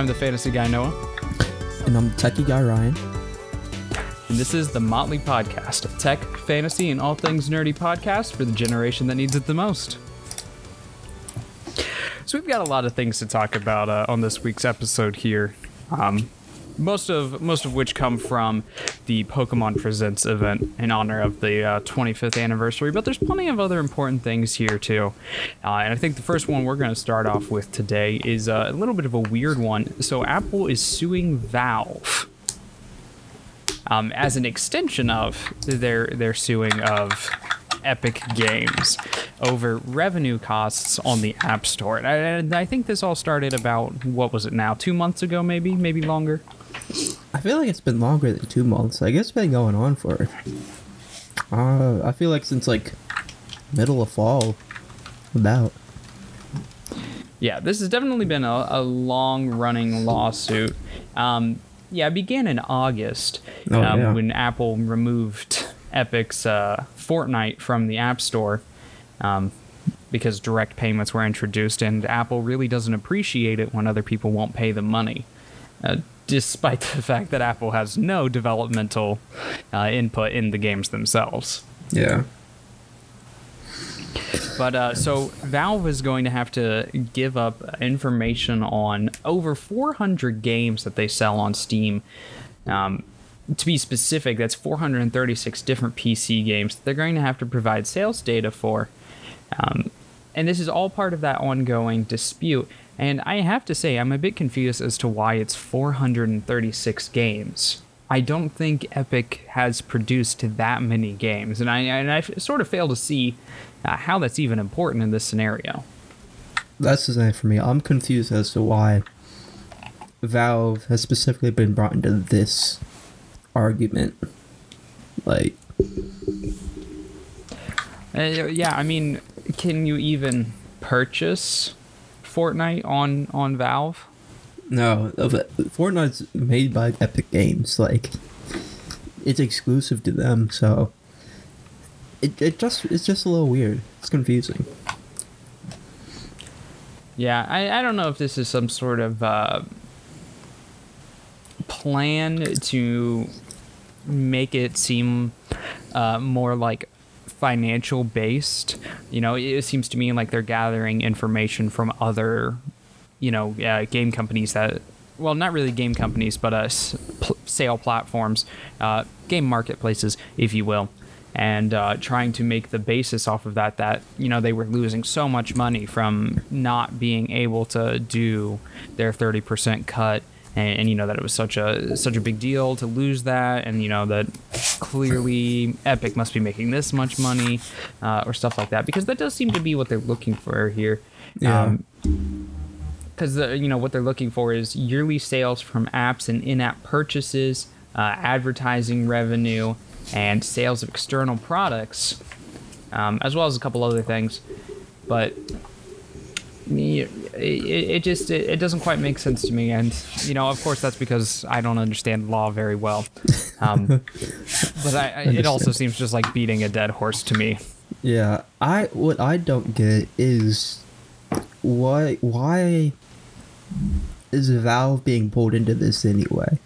I'm the fantasy guy Noah, And I'm the techie guy Ryan. and this is the Motley Podcast, a tech, fantasy, and all things nerdy podcast for the generation that needs it the most. So we've got a lot of things to talk about uh, on this week's episode here. Um, most of most of which come from the Pokemon Presents event in honor of the uh, 25th anniversary. But there's plenty of other important things here too, uh, and I think the first one we're going to start off with today is uh, a little bit of a weird one. So Apple is suing Valve. Um, as an extension of their their suing of Epic Games over revenue costs on the App Store. And I, and I think this all started about what was it now? Two months ago, maybe, maybe longer. I feel like it's been longer than two months. I guess it's been going on for. Uh, I feel like since like middle of fall, about. Yeah, this has definitely been a, a long running lawsuit. Um, yeah, it began in August Oh, um, yeah. when Apple removed Epic's uh, Fortnite from the App Store um, because direct payments were introduced, and Apple really doesn't appreciate it when other people won't pay them money. Uh, despite the fact that Apple has no developmental uh, input in the games themselves. Yeah. But uh, so Valve is going to have to give up information on over 400 games that they sell on Steam. Um, to be specific, that's 436 different PC games that they're going to have to provide sales data for. Um, and this is all part of that ongoing dispute. And I have to say, I'm a bit confused as to why it's 436 games. I don't think Epic has produced that many games, and I and I sort of fail to see uh, how that's even important in this scenario. That's the thing for me. I'm confused as to why Valve has specifically been brought into this argument. Like, Uh, yeah, I mean, can you even purchase Fortnite on on Valve? no, but Fortnite's made by Epic Games. Like, it's exclusive to them, so it, it just it's just a little weird. It's confusing. Yeah, I, I don't know if this is some sort of uh, plan to make it seem uh, more like financial based. You know, it seems to me like they're gathering information from other, you know, uh, game companies that, well, not really game companies, but uh, pl- sale platforms, uh, game marketplaces, if you will. And uh, trying to make the basis off of that, that you know they were losing so much money from not being able to do their thirty percent cut, and, and you know that it was such a such a big deal to lose that, and you know that clearly Epic must be making this much money, uh, or stuff like that, because that does seem to be what they're looking for here. Yeah. because you know what they're looking for is yearly sales from apps and in-app purchases, uh, advertising revenue, and sales of external products, um, as well as a couple other things. But it, it, just it, it doesn't quite make sense to me, and you know, of course, that's because I don't understand law very well. Um, but I, I, it also seems just like beating a dead horse to me. Yeah, I what I don't get is why why is Valve being pulled into this anyway?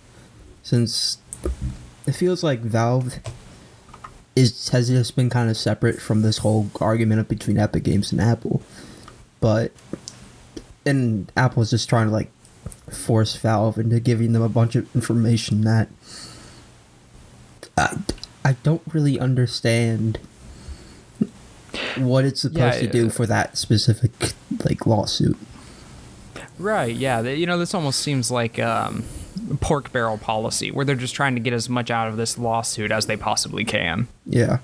Since it feels like Valve is has just been kind of separate from this whole argument between Epic Games and Apple, but and Apple's just trying to like force Valve into giving them a bunch of information that I, I don't really understand what it's supposed Yeah, to do uh, for that specific like lawsuit. Right. Yeah. You know, this almost seems like um, pork barrel policy, where they're just trying to get as much out of this lawsuit as they possibly can. Yeah,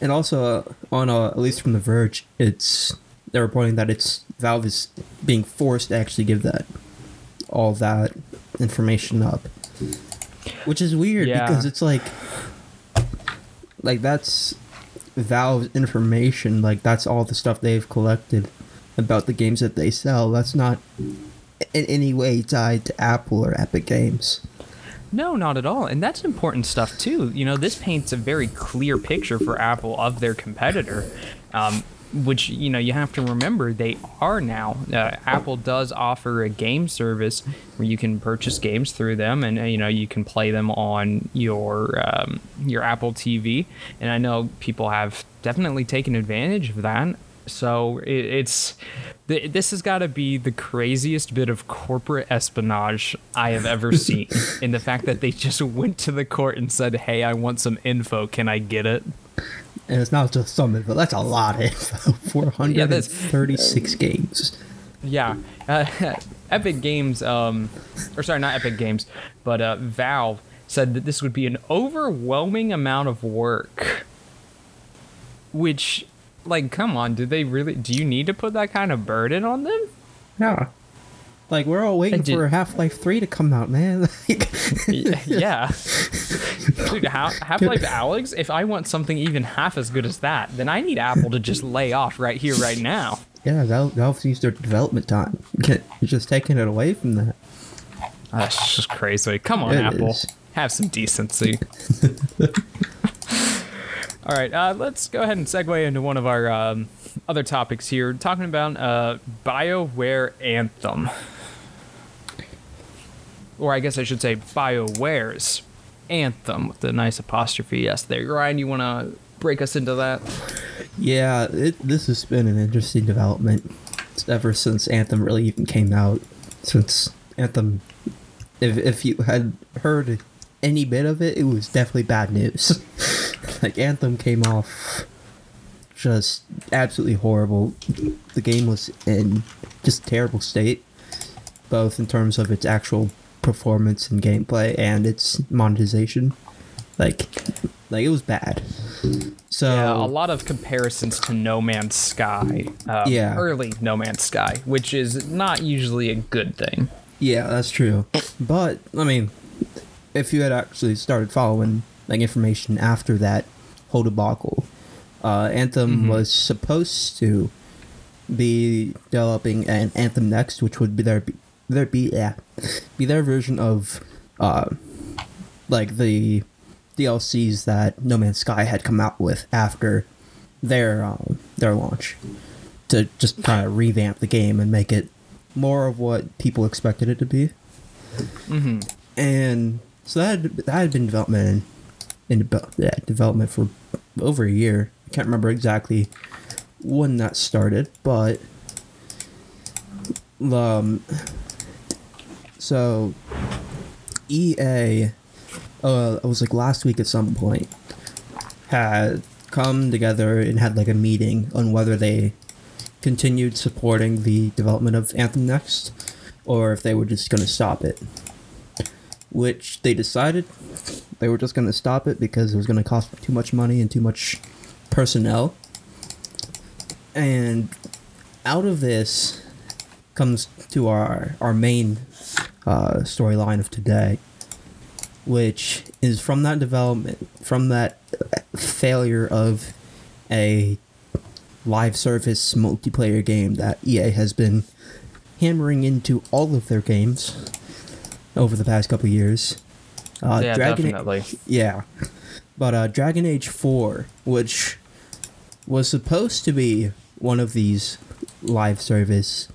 and also uh, on uh, at least from The Verge, it's they're reporting that it's Valve is being forced to actually give that all that information up, which is weird Yeah. because it's like like that's Valve's information. Like that's all the stuff they've collected about the games that they sell. That's not in any way tied to Apple or Epic Games. No, not at all. And that's important stuff too. You know, this paints a very clear picture for Apple of their competitor. Um, which you know you have to remember they are now. Uh, Apple does offer a game service where you can purchase games through them, and uh, you know you can play them on your um, your Apple TV. And I know people have definitely taken advantage of that. So it, it's th- this has got to be the craziest bit of corporate espionage I have ever seen. in the fact that they just went to the court and said, "Hey, I want some info. Can I get it?" And it's not just some info, that's a lot of info. 436 games. Yeah. Uh, Epic Games, um, or sorry, not Epic Games, but uh, Valve said that this would be an overwhelming amount of work. Which, like, come on, do they really, do you need to put that kind of burden on them? Yeah. Like, we're all waiting for Half Life 3 to come out, man. Like, yeah. Dude, Half Life Alyx, if I want something even half as good as that, then I need Apple to just lay off right here, right now. yeah, Valve, Valve used their development time. You're just taking it away from that. That's just crazy. Come on, It Apple. is. Have some decency. All right, uh, let's go ahead and segue into one of our um, other topics here, talking about uh, BioWare Anthem. Or I guess I should say BioWare's Anthem with the nice apostrophe S there. Ryan, you want to break us into that? Yeah, it, this has been an interesting development ever since Anthem really even came out. Since Anthem, if if you had heard any bit of it, it was definitely bad news. like Anthem came off just absolutely horrible. The game was in just terrible state, both in terms of its actual performance and gameplay and its monetization. Like, like it was bad. So Yeah, a lot of comparisons to No Man's Sky. Um, Yeah. Early No Man's Sky, which is not usually a good thing. Yeah, that's true. But I mean, if you had actually started following like information after that whole debacle, uh, Anthem was supposed to be developing an Anthem Next, which would be their their be yeah, be their version of uh, like the DLCs that No Man's Sky had come out with after their um, their launch to just kind of revamp the game and make it more of what people expected it to be. hmm And so that had, that had been development in, in yeah, development for over a year. I can't remember exactly when that started, but um, so EA, uh, it was like last week at some point, had come together and had like a meeting on whether they continued supporting the development of Anthem Next or if they were just going to stop it. Which they decided they were just going to stop it because it was going to cost too much money and too much personnel. And out of this comes to our our main uh, storyline of today, which is from that development, from that failure of a live service multiplayer game that EA has been hammering into all of their games over the past couple years. Uh, yeah, Dragon A- definitely. yeah. But uh, Dragon Age 4, which was supposed to be one of these live service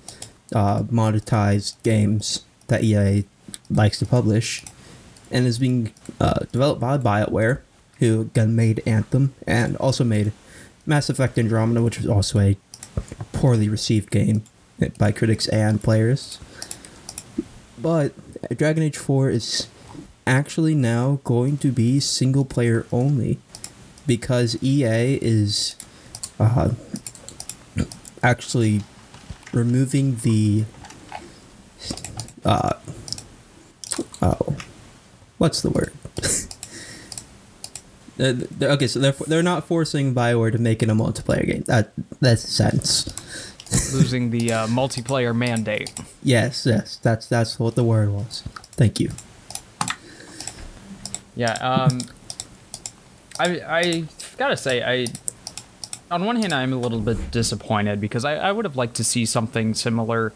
uh, monetized games that EA likes to publish, and is being uh, developed by BioWare, who again made Anthem and also made Mass Effect Andromeda, which was also a poorly received game by critics and players. But Dragon Age 4 is actually now going to be single player only because EA is uh, actually removing the uh, oh what's the word They're- they're- okay so they're they're not forcing Bioware to make it a multiplayer game that that's sense Losing the uh, multiplayer mandate. yes yes that's that's what the word was thank you Yeah. Um, I I gotta say I. On one hand, I'm a little bit disappointed because I, I would have liked to see something similar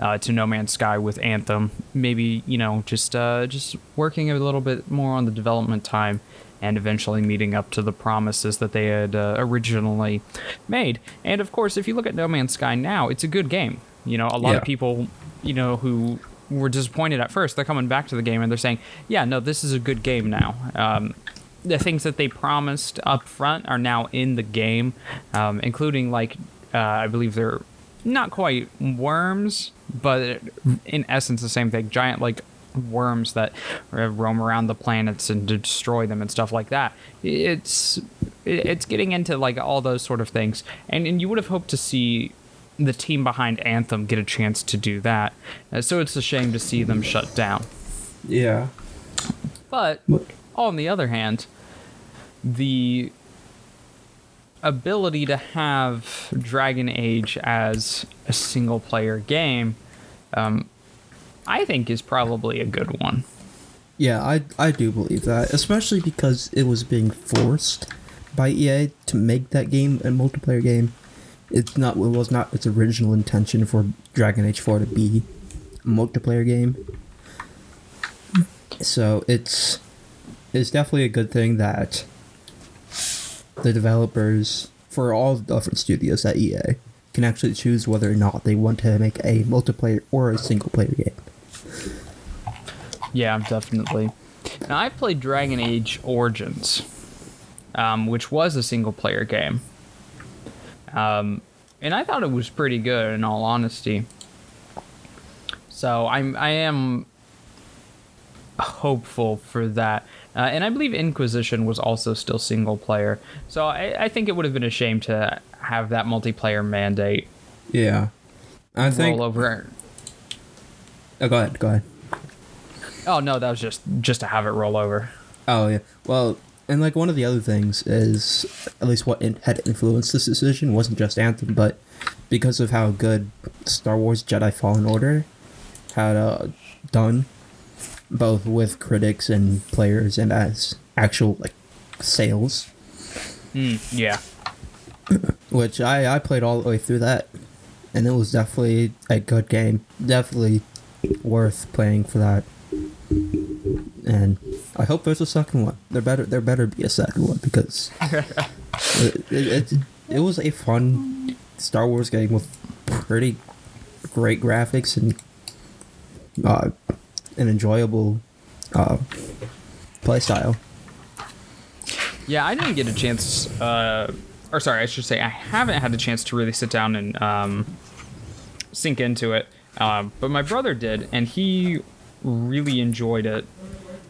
uh, to No Man's Sky with Anthem. Maybe you know just uh, just working a little bit more on the development time and eventually meeting up to the promises that they had uh, originally made. And of course, if you look at No Man's Sky now, it's a good game. You know, a lot Yeah. of people, you know, who were disappointed at first, they're coming back to the game and they're saying, "Yeah, no, this is a good game now." Um, the things that they promised up front are now in the game, um, including like uh, I believe they're not quite worms, but in essence the same thing. Giant like worms that uh, roam around the planets and destroy them and stuff like that. It's it's getting into like all those sort of things, and and you would have hoped to see the team behind Anthem get a chance to do that. Uh, so it's a shame to see them shut down. Yeah. But What- on the other hand, the ability to have Dragon Age as a single player game, um, I think is probably a good one. Yeah, I I do believe that, especially because it was being forced by EA to make that game a multiplayer game. It's not it was not its original intention for Dragon Age 4 to be a multiplayer game. So it's it's definitely a good thing that the developers for all the different studios at EA can actually choose whether or not they want to make a multiplayer or a single player game. Yeah, definitely. Now I've played Dragon Age Origins, um, which was a single player game. Um, and I thought it was pretty good in all honesty. So I'm I am hopeful for that. Uh, and I believe Inquisition was also still single player. So I, I think it would have been a shame to have that multiplayer mandate Yeah. I think roll over. Oh, go ahead, go ahead. Oh no, that was just just to have it roll over. Oh yeah. Well, and like one of the other things is at least what in, had influenced this decision wasn't just Anthem, but because of how good Star Wars Jedi Fallen Order had uh, done, both with critics and players and as actual like sales, Mm, yeah. which I I played all the way through that, and it was definitely a good game. Definitely worth playing for that. And I hope there's a second one. There better there better be a second one because it, it, it, it was a fun Star Wars game with pretty great graphics and uh, an enjoyable uh, play style. Yeah, I didn't get a chance. Uh, or sorry, I should say I haven't had the chance to really sit down and um, sink into it. Um, but my brother did, and he really enjoyed it.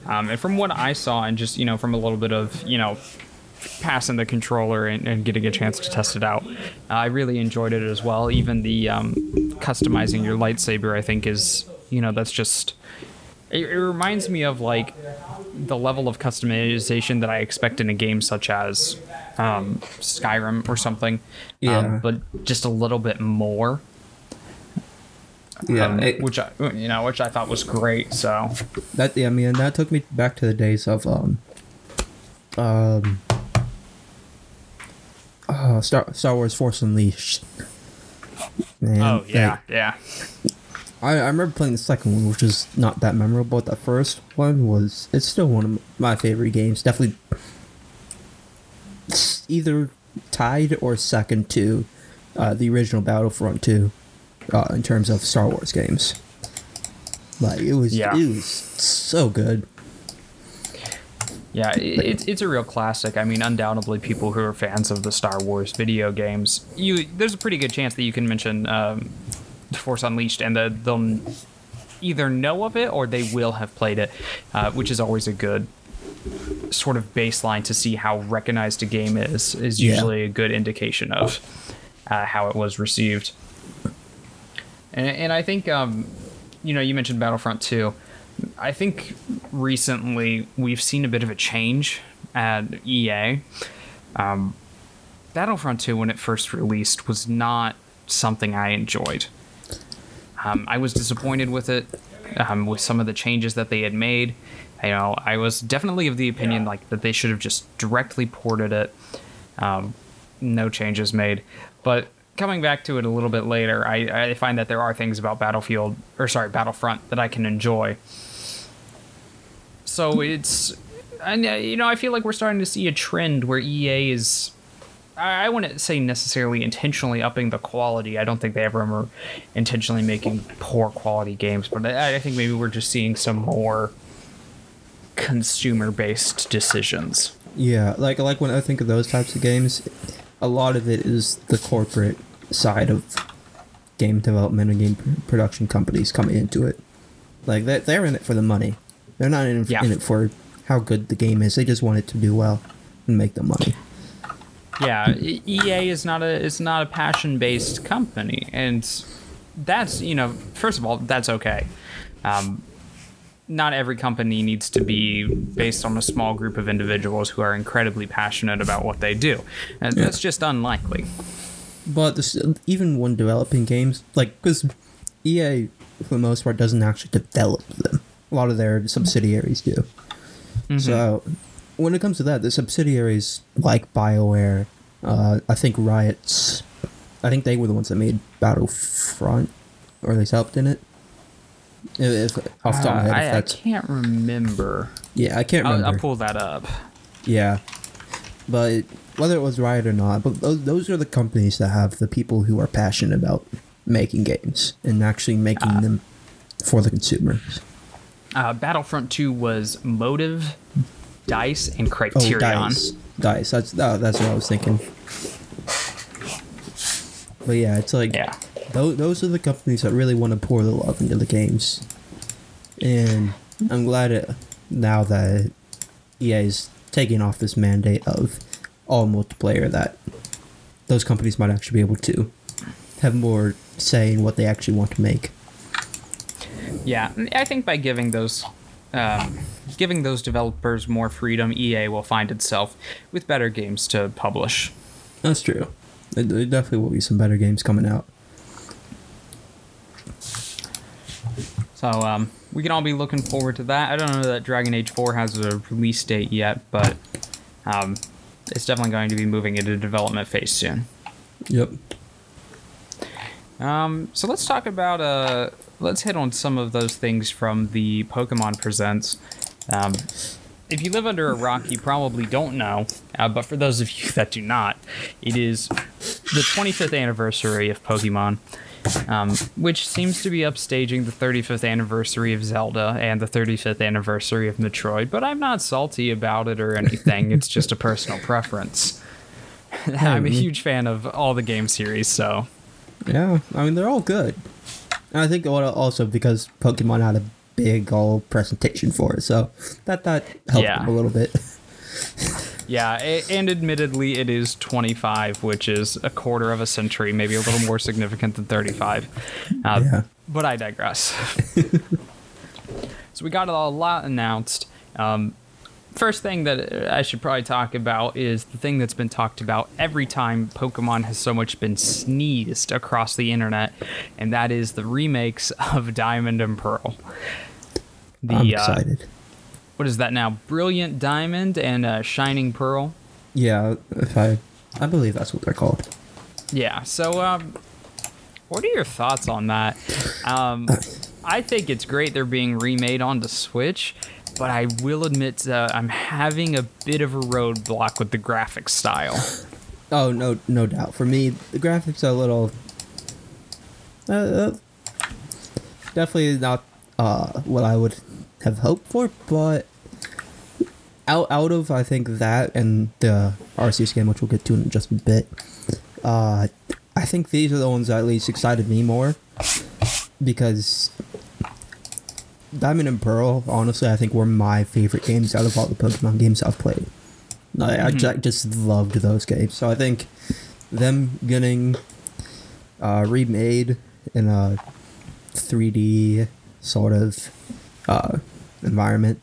Um, and from what I saw, and just you know, from a little bit of you know, passing the controller and, and getting a chance to test it out, I really enjoyed it as well. Even the um, customizing your lightsaber, I think, is you know, that's just. It, it reminds me of like the level of customization that I expect in a game such as um, Skyrim or something. Yeah. Um, but just a little bit more. Yeah, um, it- which I, you know, which I thought was great. So That yeah, I mean that took me back to the days of um um uh, Star Star Wars Force Unleashed. Man, oh yeah, like, yeah, I, I remember playing the second one, which is not that memorable. But the first one was it's still one of my favorite games. Definitely either tied or second to uh, the original Battlefront 2 uh, in terms of Star Wars games. Like it was, Yeah. it was so good. yeah. It's it's a real classic. I mean, undoubtedly, people who are fans of the Star Wars video games, you there's a pretty good chance that you can mention um, Force Unleashed, and that they'll either know of it or they will have played it, uh, which is always a good sort of baseline to see how recognized a game is. Is Yeah. usually a good indication of uh, how it was received. And, and I think, um, you know, you mentioned Battlefront 2. I think recently we've seen a bit of a change at EA. Um, Battlefront 2, when it first released, was not something I enjoyed. Um, I was disappointed with it, um, with some of the changes that they had made. You know, I was definitely of the opinion like that they should have just directly ported it, um, no changes made. But coming back to it a little bit later, I, I find that there are things about Battlefield or sorry Battlefront that I can enjoy. So it's and uh, you know, I feel like we're starting to see a trend where EA is. I I wouldn't say necessarily intentionally upping the quality. I don't think they ever were intentionally making poor quality games, but I, I think maybe we're just seeing some more consumer-based decisions. Yeah, like like when I think of those types of games, a lot of it is the corporate side of game development and game production companies coming into it. Like they they're in it for the money. They're not in, Yeah. in it for how good the game is. They just want it to do well and make the money. Yeah, EA is not a is not a passion based company, and that's you know first of all that's okay. Um, not every company needs to be based on a small group of individuals who are incredibly passionate about what they do. And Yeah. That's just unlikely. But this, even when developing games, like because EA for the most part doesn't actually develop them. A lot of their subsidiaries do. So when it comes to that, the subsidiaries like BioWare, uh, I think Riot's, I think they were the ones that made Battlefront, or at least helped in it. If, if off top of my Uh, head, I, I can't remember. yeah, I can't I'll, remember. I'll pull that up. Yeah, but whether it was Riot or not, but those, those are the companies that have the people who are passionate about making games and actually making Ah. them for the consumers. Uh, Battlefront 2 was Motive, Dice, and Oh, Criterion. Dice, Dice. That's oh, that's what I was thinking. But yeah, it's like Yeah. those, those are the companies that really want to pour the love into the games, and I'm glad it, now that EA is taking off this mandate of all multiplayer that those companies might actually be able to have more say in what they actually want to make. Yeah, I think by giving those um, giving those developers more freedom, EA will find itself with better games to publish. That's true. There definitely will be some better games coming out. So um, we can all be looking forward to that. I don't know that Dragon Age 4 has a release date yet, but um, it's definitely going to be moving into development phase soon. Yep. Um, so let's talk about uh, let's hit on some of those things from the Pokemon Presents. Um, if you live under a rock, you probably don't know, uh, but for those of you that do not, it is the 25th anniversary of Pokemon, um, which seems to be upstaging the 35th anniversary of Zelda and the 35th anniversary of Metroid. But I'm not salty about it or anything. it's just a personal preference. I'm a huge fan of all the game series, so Yeah, I mean they're all good. And I think also because Pokemon had a big old presentation for it, so that that helped Yeah. them a little bit. Yeah, and admittedly, it is 25, which is a quarter of a century, maybe a little more significant than 35. Uh, Yeah. But I digress. so we got a lot announced. Um, first thing that I should probably talk about is the thing that's been talked about every time Pokemon has so much been sneezed across the internet, and that is the remakes of Diamond and Pearl. The, I'm uh, excited. what is that now? Brilliant Diamond and uh, Shining Pearl. Yeah, if I, I believe that's what they're called. Yeah. So, um, what are your thoughts on that? Um, I think it's great they're being remade onto Switch, but I will admit uh, I'm having a bit of a roadblock with the graphic style. Oh no, no doubt. For me, the graphics are a little, uh, uh, definitely not uh, what I would have hoped for. But out out of I think that and the Arceus game, which we'll get to in just a bit, uh, I think these are the ones that at least excited me more because Diamond and Pearl, honestly, I think were my favorite games out of all the Pokemon games I've played. I, I just loved those games. So I think them getting uh, remade in a 3D sort of uh, environment,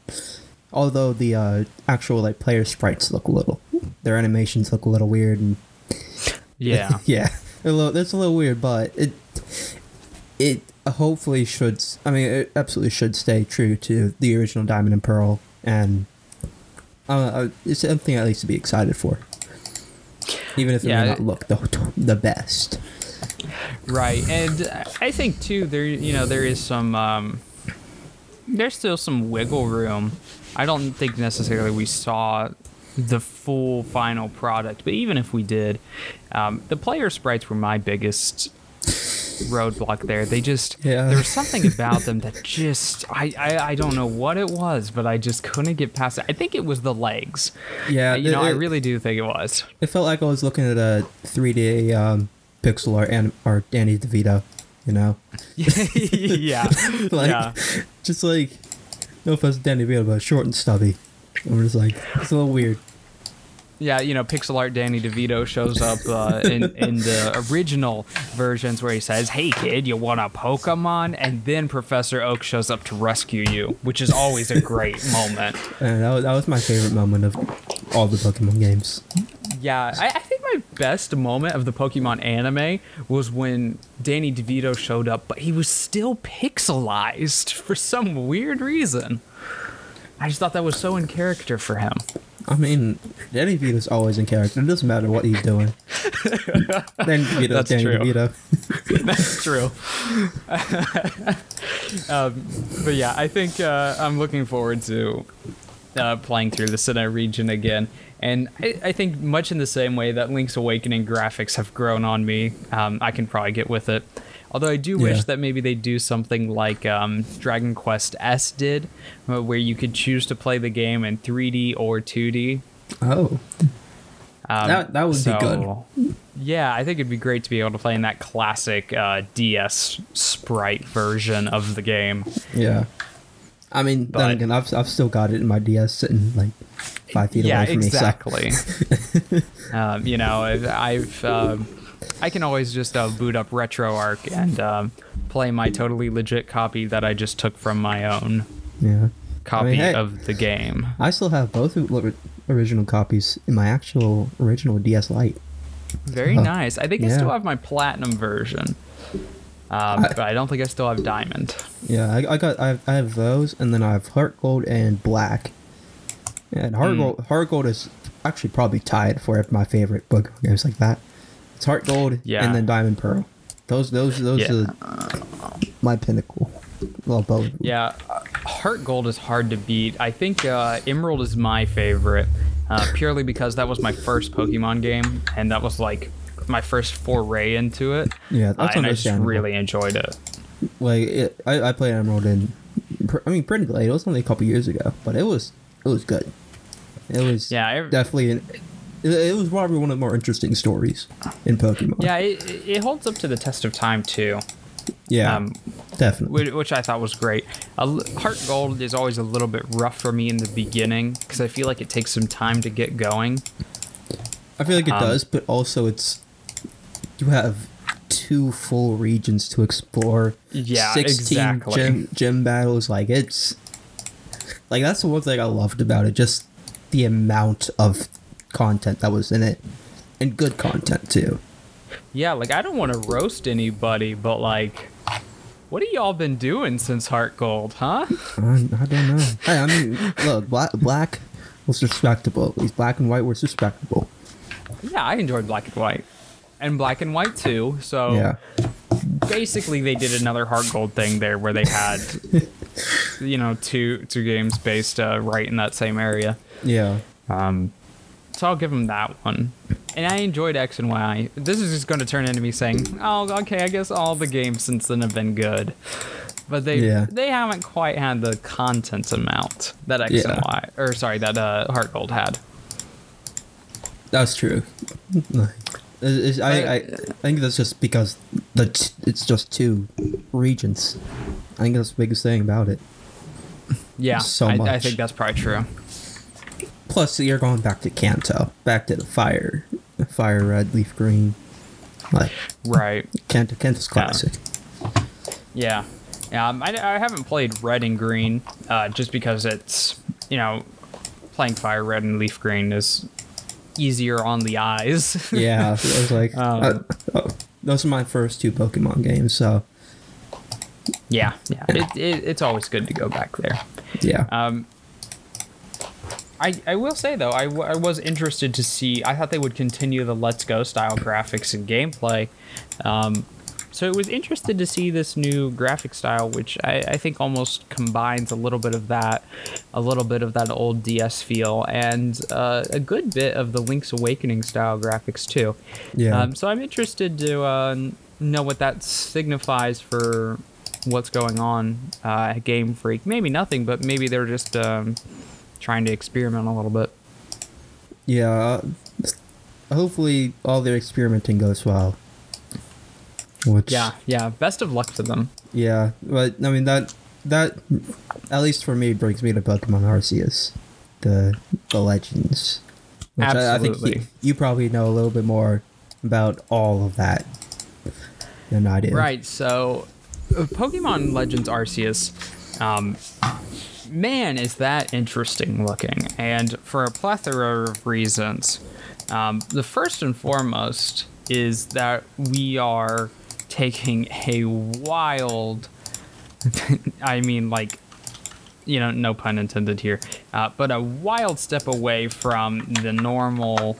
although the uh, actual like player sprites look a little, their animations look a little weird and Yeah. yeah, a little, that's a little weird, but it it hopefully should. I mean, it absolutely should stay true to the original Diamond and Pearl, and uh, uh, it's something at least to be excited for, even if it Yeah, may not look the the best. Right, and I think too there you know there is some um, there's still some wiggle room. I don't think necessarily we saw the full final product, but even if we did, um, the player sprites were my biggest roadblock there. They just Yeah. there was something about them that just I, I I don't know what it was, but I just couldn't get past it. I think it was the legs. Yeah, you know, I really do think it was. It felt like I was looking at a 3D um, pixel art and or Danny DeVito, you know, yeah, like yeah. just like no offense Danny DeVito, but short and stubby. I'm just like it's a little weird. Yeah, you know, pixel art Danny DeVito shows up uh, in in the original versions where he says, "Hey kid, you want a Pokemon?" and then Professor Oak shows up to rescue you, which is always a great moment. And that was, that was my favorite moment of all the Pokemon games. Yeah, I, I think my best moment of the Pokemon anime was when Danny DeVito showed up, but he was still pixelized for some weird reason. I just thought that was so in character for him. I mean, Danny DeVito's always in character. It doesn't matter what he's doing. Danny DeVito, That's Danny true. DeVito. That's true. um, but yeah, I think uh, I'm looking forward to uh, playing through the Sinnoh region again. And I, I think much in the same way that Link's Awakening graphics have grown on me, um, I can probably get with it. Although I do wish that maybe they do something like um, Dragon Quest S did, uh, where you could choose to play the game in 3D or 2D. Oh, Um, That- that would be good. Yeah, I think it'd be great to be able to play in that classic uh, DS sprite version of the game. yeah. I mean, But- then again, I've, I've still got it in my DS sitting like five feet yeah, away from me. Yeah, exactly. um, you know, I've, I've um, I can always just uh, boot up RetroArch and um, play my totally legit copy that I just took from my own yeah. copy hey. of the game. I still have both original copies in my actual original DS Lite. Very Huh. nice. I think I still have my platinum version. Um, I- but I don't think I still have diamond. Yeah, I, I got I have, I have those, and then I have Heart Gold and Black. And Heart Hmm. Gold Heart Gold is actually probably tied for my favorite book games like that. It's Heart Gold Yeah. and then Diamond Pearl. Those those those Yeah. are my pinnacle. Well, both. Yeah, uh, Heart Gold is hard to beat. I think uh, Emerald is my favorite, uh, purely because that was my first Pokemon game, and that was like my first foray into it. Yeah, uh, that's and I just really enjoyed it. Like it, I I played Emerald in, I mean pretty late. It was only a couple years ago, but it was it was good. It was Yeah, I- definitely an, it, was probably one of the more interesting stories in Pokemon. Yeah, it, it holds up to the test of time too, yeah, um, definitely. which, I thought was great. Heart Gold is always a little bit rough for me in the beginning because I feel like it takes some time to get going. I feel like it Um, does, but also it's you have two full regions to explore. Yeah, 16 exactly. Gym, gym battles, like it's like that's the one thing I loved about it. Just the amount of content that was in it, and good content too. Yeah, like I don't want to roast anybody, but like, what have y'all been doing since Heart Gold, huh? I, I don't know. Hey, I mean, look, black, black was respectable. At least black and white was respectable. Yeah, I enjoyed Black and White, and Black and White too. So Yeah, basically, they did another Heart Gold thing there, where they had, you know, two two games based uh, right in that same area. yeah. Um, so I'll give them that one. And I enjoyed X and Y. This is just going to turn into me saying, "Oh, okay, I guess all the games since then have been good." But they Yeah. they haven't quite had the content amount that X and Y, or sorry, that uh, Heart Gold had. That's true. It's- I, I, think that's just because the t- it's just two regions. I think that's the biggest thing about it. Yeah, So I, I think that's probably true. Plus, you're going back to Kanto, back to the fire, fire red, leaf green. Like Right. Kanto, Kanto's classic. Yeah. Yeah. Um, I, I haven't played Red and Green uh, just because it's, you know, playing Fire Red and Leaf Green is easier on the eyes. Yeah, so I was like, Um, uh, oh, those are my first two Pokemon games. So yeah. Yeah. It, it, it's always good to go back there. yeah, Um, I, I will say though I, w- I was interested to see I thought they would continue the Let's Go style graphics and gameplay, um, so it was interested to see this new graphic style, which I, I think almost combines a little bit of that, a little bit of that old DS feel, and uh, a good bit of the Link's Awakening style graphics too. Yeah. Um, so I'm interested to uh, know what that signifies for what's going on uh, at Game Freak. Maybe nothing, but maybe they're just um, trying to experiment a little bit. Yeah. uh, Hopefully, all their experimenting goes well. Which, Yeah, yeah. Best of luck to them. Yeah, but I mean that that at least for me brings me to Pokemon Arceus, the the Legends. Which I, I think you, you probably know a little bit more about all of that than I do. Right. So, uh, Pokemon Legends Arceus, um, man, is that interesting looking, and for a plethora of reasons. Um, the first and foremost is that we are taking a wild, I mean, like, you know, no pun intended here, uh, but a wild step away from the normal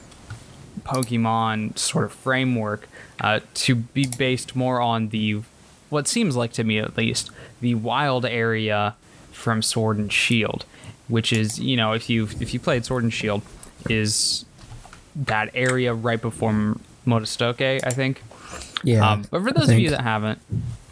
Pokemon sort of framework uh, to be based more on the, what seems like to me at least, the wild area from Sword and Shield, which is you know if you if you played Sword and Shield, is that area right before Motostoke, I think. Yeah. Um, but for those of you that haven't,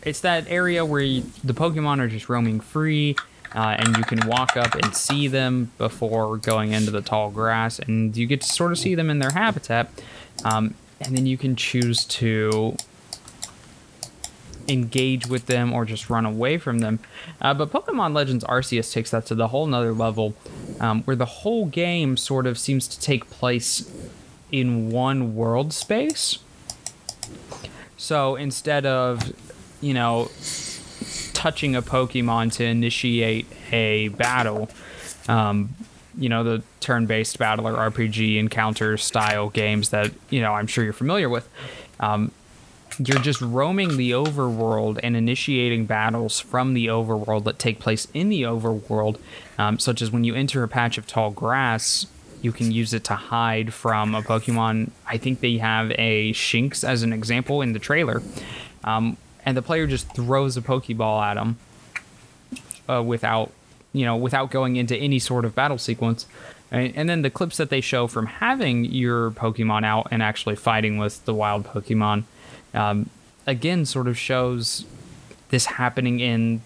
it's that area where you, the Pokemon are just roaming free, uh, and you can walk up and see them before going into the tall grass, and you get to sort of see them in their habitat, um, and then you can choose to engage with them or just run away from them. Uh, but Pokemon Legends Arceus takes that to the whole nother level, um, where the whole game sort of seems to take place in one world space. So instead of, you know, touching a Pokemon to initiate a battle, um, you know, the turn based battler RPG encounter style games that, you know, I'm sure you're familiar with. Um, you're just roaming the overworld and initiating battles from the overworld that take place in the overworld, um, such as when you enter a patch of tall grass, you can use it to hide from a Pokemon. I think they have a Shinx as an example in the trailer. Um, and the player just throws a Pokeball at him uh, without, you know, without going into any sort of battle sequence. And, and then the clips that they show from having your Pokemon out and actually fighting with the wild Pokemon, um, again, sort of shows this happening in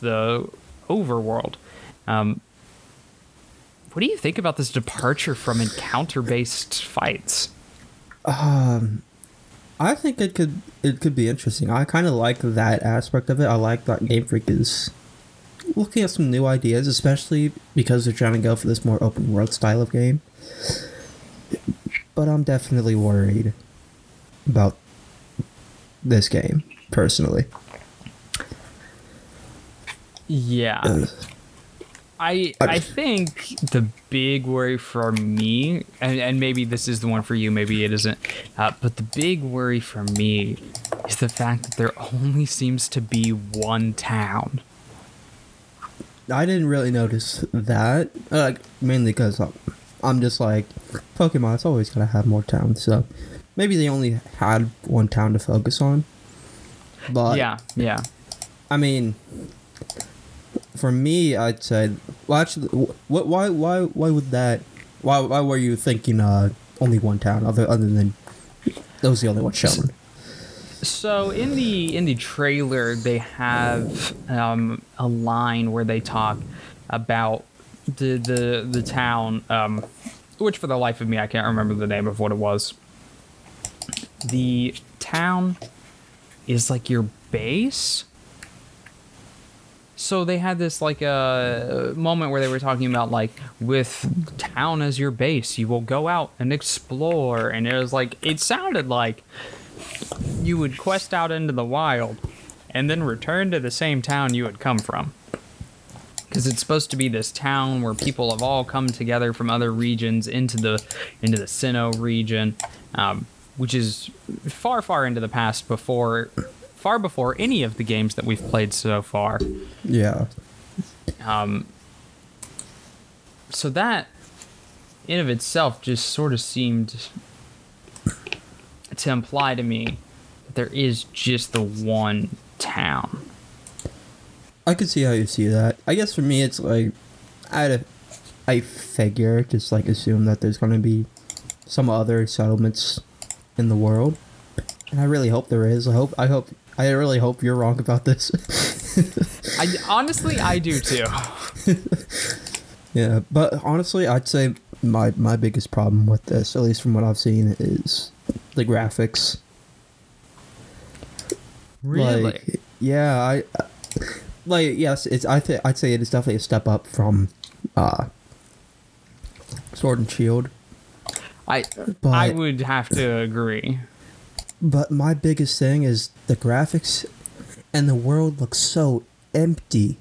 the overworld. Um, what do you think about this departure from encounter-based fights? I think it could it could be interesting. I kind of like that aspect of it. I like that Game Freak is looking at some new ideas, especially because they're trying to go for this more open world style of game. But I'm definitely worried about this game personally. Yeah. Ugh. I I- think the big worry for me, and, and maybe this is the one for you, maybe it isn't, uh, but the big worry for me is the fact that there only seems to be one town. I didn't really notice that, uh, like mainly because I'm just like Pokemon. It's always going to have more towns, so maybe they only had one town to focus on. But yeah, yeah. I mean, for me, I'd say. Well, actually, what? Why? Why? Why would that? Why? Why were you thinking uh, only one town other other than that was the only one shown? So in the in the trailer, they have um, a line where they talk about the the the town, um, which for the life of me I can't remember the name of what it was. The town is like your base. So they had this like a moment where they were talking about like with town as your base, you will go out and explore, and it was like it sounded like you would quest out into the wild and then return to the same town you had come from. Because it's supposed to be this town where people have all come together from other regions into the into the Sinnoh region, um, which is far, far into the past before, far before any of the games that we've played so far. Yeah. Um, so that, in of itself, just sort of seemed to imply to me that there is just the one town. I could see how you see that. I guess for me, it's like I had a, I figure just like assume that there's gonna be some other settlements in the world, and I really hope there is. I hope I hope I really hope you're wrong about this. I honestly, I do too. yeah, but honestly, I'd say my my biggest problem with this, at least from what I've seen, is the graphics. Really? Like, yeah, I like yes, it's I think I'd say it is definitely a step up from uh Sword and Shield. I But- I would have to agree. But my biggest thing is the graphics and the world looks so empty.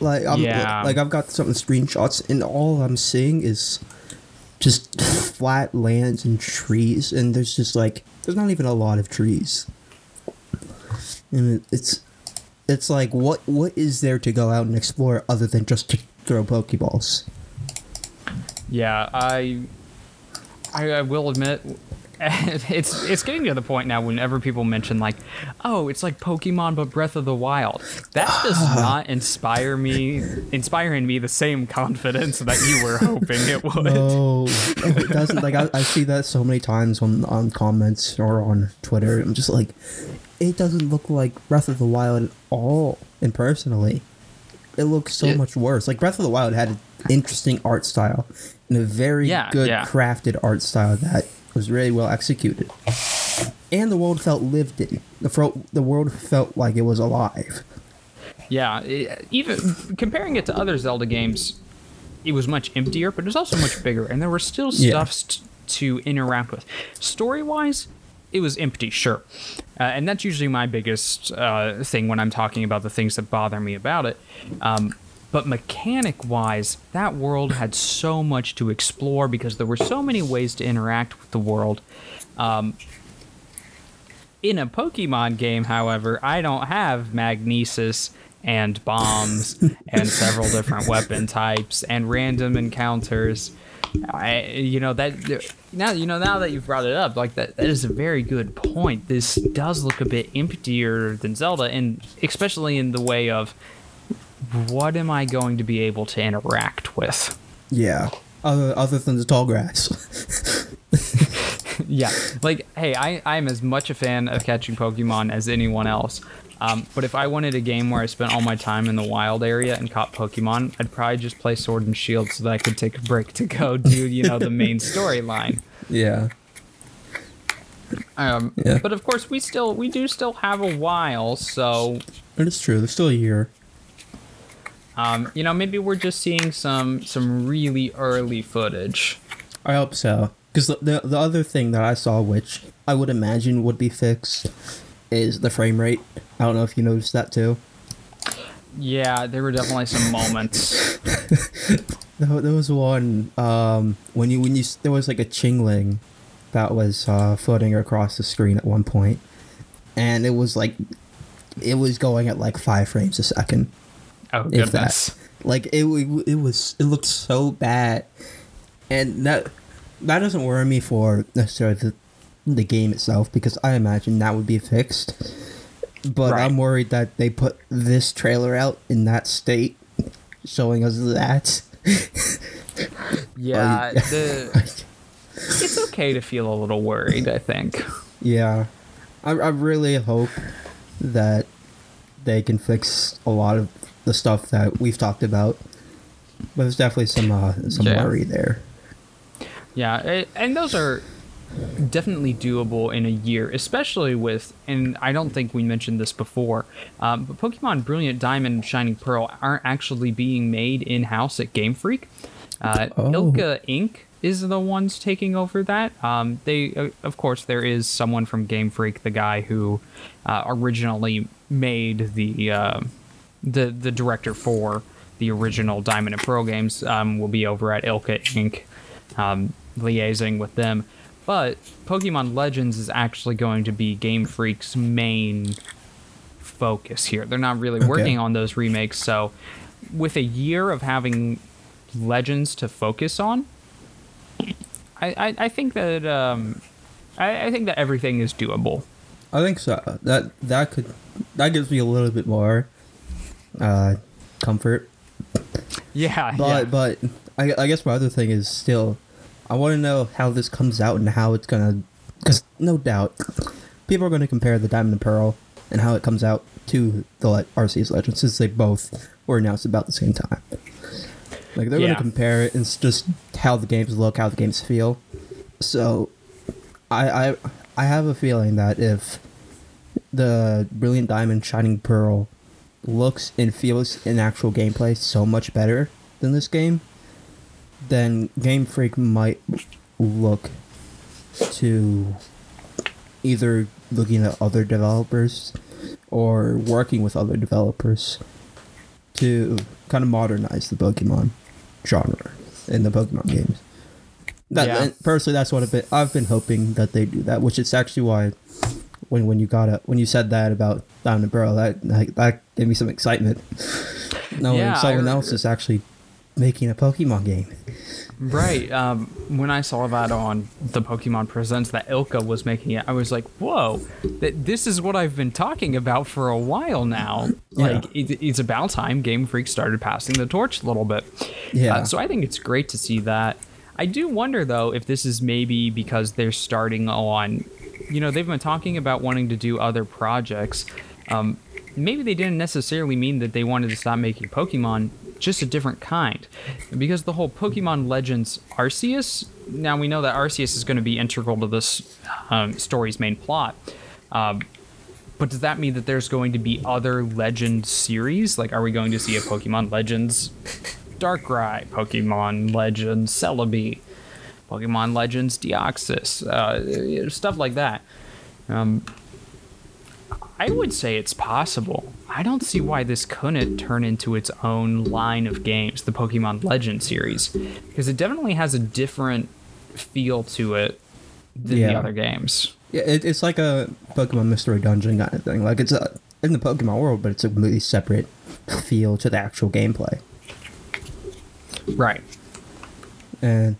Like I'm Yeah. like I've got some screenshots and all I'm seeing is just flat lands and trees and there's just like there's not even a lot of trees. And it's it's like what what is there to go out and explore other than just to throw pokeballs? Yeah, I, I, I will admit, it's it's getting to the point now. Whenever people mention like, oh, it's like Pokemon but Breath of the Wild, that does not inspire me, inspire in me the same confidence that you were hoping it would. No, it doesn't. Like I, I see that so many times on on comments or on Twitter. I'm just like, it doesn't look like Breath of the Wild at all. And personally, it looks so It- much worse. Like Breath of the Wild had an interesting art style and a very Yeah, good yeah. crafted art style that was really well executed. And the world felt lived in. The fro- the world felt like it was alive. Yeah, it- even comparing it to other Zelda games, it was much emptier, but it was also much bigger, and there were still Yeah. stuff st- to interact with. Story wise, it was empty, sure, uh, and that's usually my biggest uh, thing when I'm talking about the things that bother me about it. Um, but mechanic wise, that world had so much to explore because there were so many ways to interact with the world. Um, in a Pokemon game, however, I don't have magnesis and bombs and several different weapon types and random encounters. I, you know that now you know now that you've brought it up, like that that is a very good point. This does look a bit emptier than Zelda, and especially in the way of what am I going to be able to interact with? Yeah. Other other than the tall grass. yeah like hey I, i'm as much a fan of catching pokemon as anyone else um, but if i wanted a game where i spent all my time in the wild area and caught pokemon i'd probably just play sword and shield so that i could take a break to go do you know the main storyline yeah. um, Yeah. but of course we still we do still have a while so It is true. There's still a year. Um, you know maybe we're just seeing some some really early footage I hope so. Because the, the the other thing that I saw, which I would imagine would be fixed, is the frame rate. I don't know if you noticed that too. yeah there were definitely some moments There, there was one um, when you when you there was like a chingling that was uh, floating across the screen at one point, and it was like it was going at like five frames a second. Oh if goodness that. Like it, it, was, it looked so bad, and that that doesn't worry me for necessarily the, the game itself because I imagine that would be fixed. But Right. I'm worried that they put this trailer out in that state, showing us that. yeah Uh, the it's okay to feel a little worried i think yeah, I, I really hope that they can fix a lot of the stuff that we've talked about. But there's definitely some uh, some Yeah. worry there. Yeah, and those are definitely doable in a year, especially with, and I don't think we mentioned this before, um, but Pokemon Brilliant Diamond and Shining Pearl aren't actually being made in house at Game Freak. Uh, Oh. ILCA Inc. is the ones taking over that. Um, they, uh, of course, there is someone from Game Freak, the guy who uh, originally made the uh, the the director for the original Diamond and Pearl games. Um, will be over at ILCA Inc. Um, liaising with them. But Pokemon Legends is actually going to be Game Freak's main focus here. They're not really Okay. working on those remakes, so with a year of having Legends to focus on, I, I, I think that um, I, I think that everything is doable. I think so. That that could that gives me a little bit more uh, comfort. Yeah, But yeah. but I, I guess my other thing is still I want to know how this comes out and how it's gonna because no doubt people are going to compare the Diamond and Pearl and how it comes out to the Le- Arceus Legends since they both were announced about the same time. Like they're gonna compare it. And just how the games look, how the games feel. So I I I have a feeling that if the Brilliant Diamond Shining Pearl looks and feels in actual gameplay so much better than this game, then Game Freak might look to either looking at other developers or working with other developers to kind of modernize the Pokemon genre in the Pokemon games. That Yeah. personally, that's what I've been. I've been hoping that they do that, which is actually why when when you got it when you said that about Diamond and Pearl, that that, that gave me some excitement. No, Yeah, someone I- else is actually making a Pokemon game. Right. Um, when I saw that on the Pokemon Presents that ILCA was making it, I was like, "Whoa! That this is what I've been talking about for a while now. Yeah. Like, it, it's about time Game Freak started passing the torch a little bit." Yeah. Uh, so I think it's great to see that. I do wonder though if this is maybe because they're starting on, you know, they've been talking about wanting to do other projects. Um, maybe they didn't necessarily mean that they wanted to stop making Pokemon, just a different kind. Because the whole Pokemon Legends Arceus, now we know that Arceus is going to be integral to this um, story's main plot. Um, but does that mean that there's going to be other Legend series? Like, are we going to see a Pokemon Legends Darkrai, Pokemon Legends Celebi, Pokemon Legends Deoxys, uh, stuff like that? Um, I would say it's possible. I don't see why this couldn't turn into its own line of games, the Pokemon Legend series, because it definitely has a different feel to it than the other games. Yeah, it, it's like a Pokemon Mystery Dungeon kind of thing. Like it's a, in the Pokemon world, but it's a completely separate feel to the actual gameplay. Right. And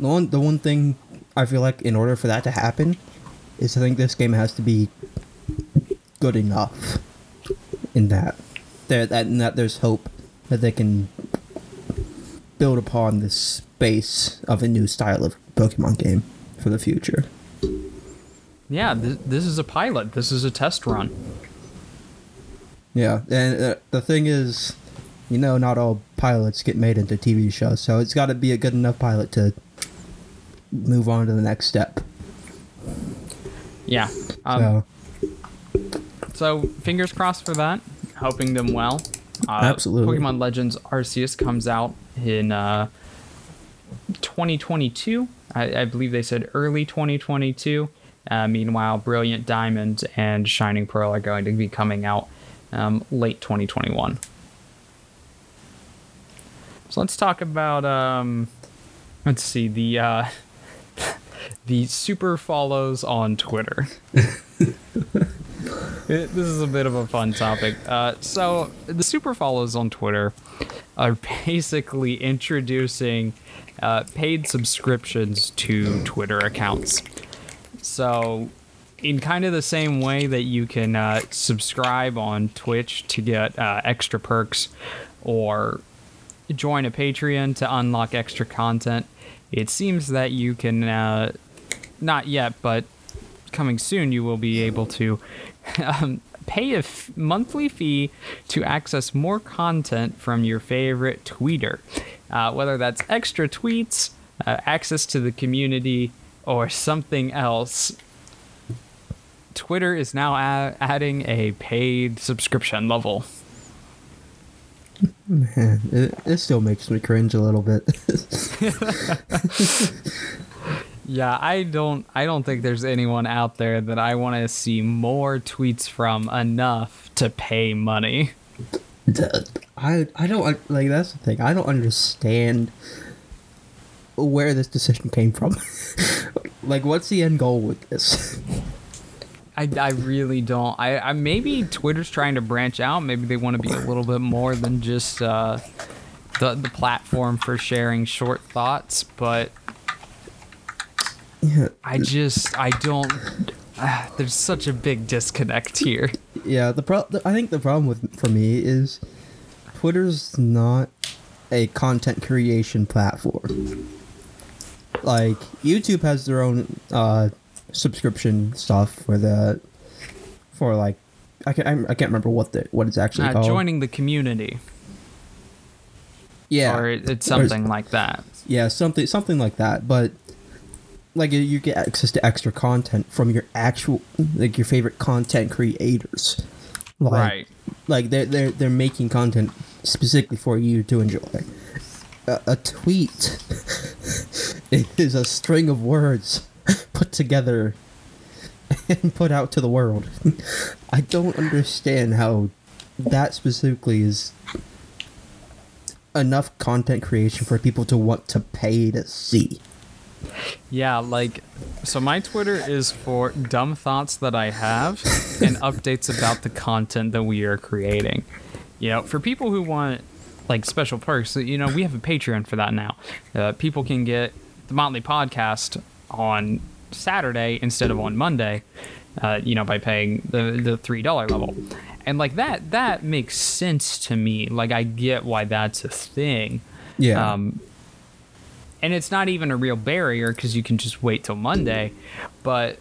the one the one thing I feel like in order for that to happen is I think this game has to be good enough in that there that in that there's hope that they can build upon this base of a new style of Pokemon game for the future. Yeah, th- this is a pilot. This is a test run. Yeah, and uh, the thing is, you know, not all pilots get made into TV shows, so it's got to be a good enough pilot to move on to the next step. Yeah. Um, so, So fingers crossed for that. Hoping them well. Uh, Absolutely. Pokemon Legends Arceus comes out in uh, 2022. I, I believe they said early 2022. Uh, meanwhile, Brilliant Diamond and Shining Pearl are going to be coming out um, late 2021. So let's talk about. Um, let's see the uh, the super follows on Twitter. It- this is a bit of a fun topic. Uh, so the super follows on Twitter are basically introducing uh, paid subscriptions to Twitter accounts. So, in kind of the same way that you can uh, subscribe on Twitch to get uh, extra perks, or join a Patreon to unlock extra content, it seems that you can uh, not yet, but coming soon, you will be able to um, pay a f- monthly fee to access more content from your favorite tweeter. Uh, whether that's extra tweets, uh, access to the community, or something else. Twitter is now a- adding a paid subscription level. Man, it, it still makes me cringe a little bit. Yeah, I don't I don't think there's anyone out there that I want to see more tweets from enough to pay money. I I don't like that's the thing. I don't understand where this decision came from. like, what's the end goal with this? I, I really don't. I, I maybe Twitter's trying to branch out. Maybe they want to be a little bit more than just uh, the the platform for sharing short thoughts. But I just I don't. ah, there's such a big disconnect here. yeah. The pro- I think the problem with for me is Twitter's not a content creation platform. Like YouTube has their own uh, subscription stuff for the for like I can't I can't remember what the what it's actually Uh, called. joining the community, yeah, or it- it's Or- something like that. Yeah, something something like that. But like you- you get access to extra content from your actual like your favorite content creators. Like, right. Like they're they're they're making content specifically for you to enjoy. A, a tweet is a string of words put together and put out to the world. I don't understand how that specifically is enough content creation for people to want to pay to see. Yeah, like so my Twitter is for dumb thoughts that I have and updates about the content that we are creating. You know, for people who want like special perks, you know, we have a Patreon for that now. Uh, people can get the Motley podcast on Saturday instead of on Monday. Uh, you know, by paying the the three dollar level, and like that that makes sense to me. Like I get why that's a thing. Yeah. Um, and it's not even a real barrier because you can just wait till Monday. But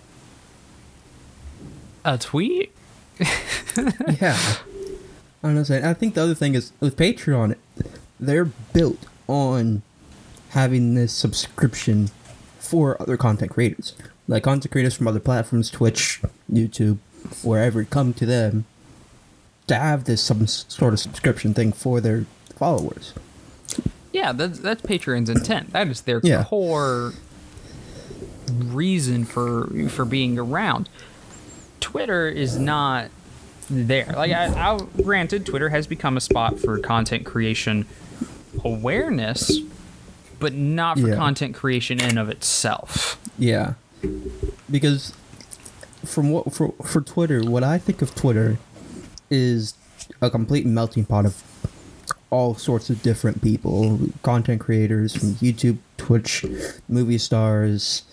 a tweet? yeah. I'm not saying. I think the other thing is with Patreon, they're built on having this subscription for other content creators, like content creators from other platforms, Twitch, YouTube, wherever, come to them to have this some sort of subscription thing for their followers. Yeah, that's that's Patreon's intent. That is their Yeah. core reason for for being around. Twitter is not there. Like I, I granted, Twitter has become a spot for content creation awareness, but not for Yeah. content creation in of itself. Yeah, because from what for for Twitter, what I think of Twitter is a complete melting pot of all sorts of different people, content creators from YouTube, Twitch, movie stars,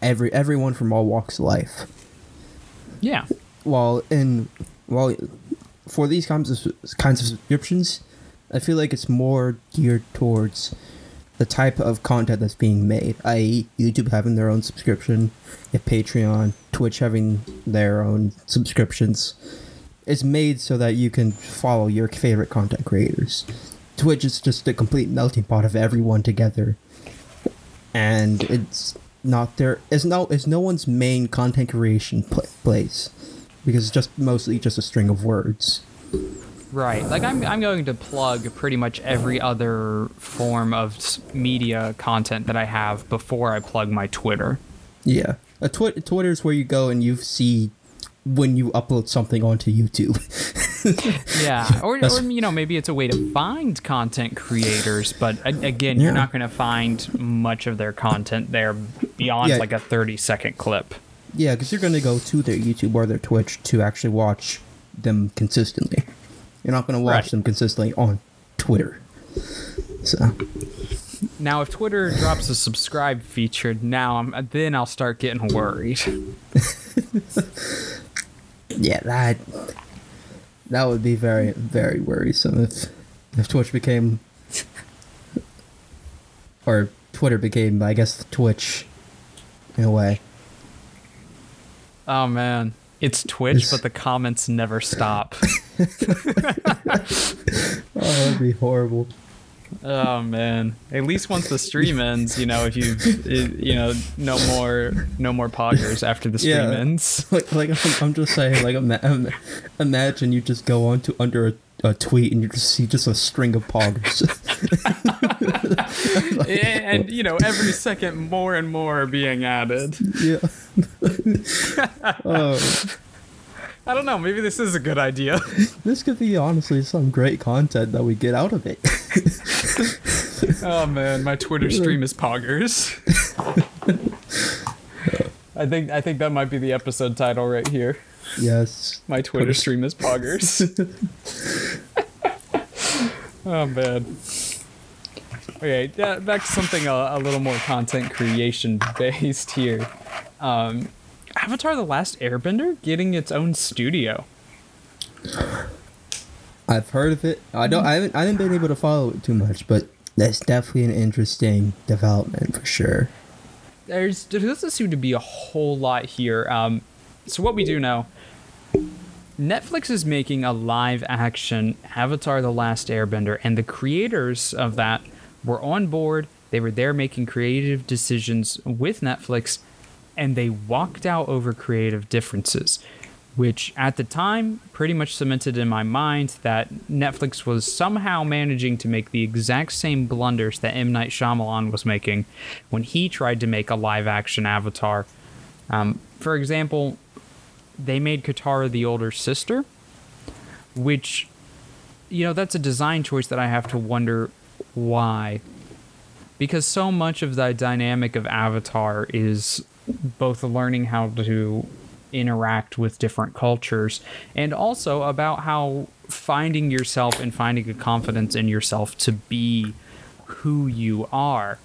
every everyone from all walks of life. Yeah. While in while for these kinds of kinds of subscriptions, I feel like it's more geared towards the type of content that's being made, i.e., YouTube having their own subscription, if Patreon, Twitch having their own subscriptions. It's made so that you can follow your favorite content creators. Twitch is just a complete melting pot of everyone together, and it's not there. it's no it's no one's main content creation pla place because it's just mostly just a string of words. Right. Like I'm, I'm going to plug pretty much every other form of media content that I have before I plug my Twitter. Yeah, a twi- Twitter is where you go and you see when you upload something onto YouTube. Yeah. Or, or you know, maybe it's a way to find content creators, but again, Yeah. you're not going to find much of their content there beyond Yeah. like a 30 second clip. yeah, because you're gonna go to their YouTube or their Twitch to actually watch them consistently. You're not gonna watch Right. them consistently on Twitter. So Now, if Twitter drops a subscribe feature, now I'm then I'll start getting worried. yeah, that that would be very very worrisome if if Twitch became or Twitter became, I guess, Twitch in a way. Oh man, it's Twitch, It's- but the comments never stop. Oh, that'd be horrible. Oh man! At least once the stream ends, you know, if you, you know, no more, no more poggers after the stream Yeah. ends. Like, like I'm, I'm just saying, like, ima- imagine you just go on to under a, a tweet and you just see just a string of poggers. and you know, every second, more and more are being added. yeah. oh, I don't know. Maybe this is a good idea. this could be honestly some great content that we get out of it. Oh man, my Twitter stream is poggers. I think I think that might be the episode title right here. yes. My Twitter Twitter- stream is poggers. oh man. Okay, back to something a, a little more content creation based here. Um, Avatar: The Last Airbender getting its own studio. I've heard of it. I don't. I haven't. I haven't been able to follow it too much, but that's definitely an interesting development for sure. There's there doesn't seem to be a whole lot here. Um, so what we do know, Netflix is making a live action Avatar: The Last Airbender, and the creators of that were on board. They were there making creative decisions with Netflix, and they walked out over creative differences which at the time pretty much cemented in my mind that Netflix was somehow managing to make the exact same blunders that M. Night Shyamalan was making when he tried to make a live action Avatar. Um, for example, they made Katara the older sister, which, you know, that's a design choice that I have to wonder why. Because so much of the dynamic of Avatar is both learning how to interact with different cultures and also about how finding yourself and finding a confidence in yourself to be who you are.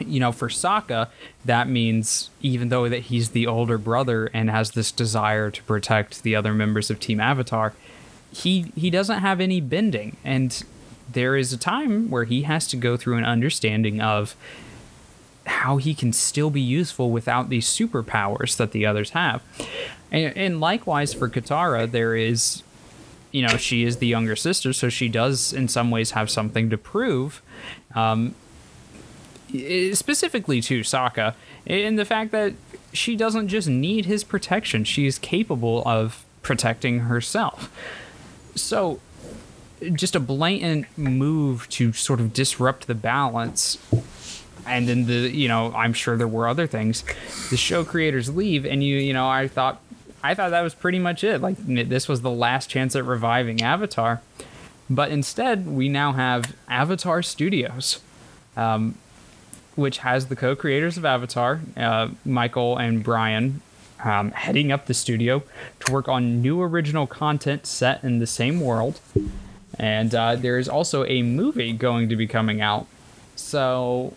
You know for Sokka that means even though that he's the older brother and has this desire to protect the other members of team avatar he he doesn't have any bending. And there is a time where he has to go through an understanding of how he can still be useful without these superpowers that the others have. And, and likewise for Katara, there is, you know, she is the younger sister, so she does in some ways have something to prove. Um, specifically to Sokka, in the fact that she doesn't just need his protection, she is capable of protecting herself. So, just a blatant move to sort of disrupt the balance and then the you know i'm sure there were other things. The show creators leave and you you know i thought i thought that was pretty much it. Like this was the last chance at reviving avatar. But instead we now have avatar studios um, which has the co-creators of avatar uh, michael and brian um, heading up the studio to work on new original content set in the same world. And uh, there is also a movie going to be coming out. So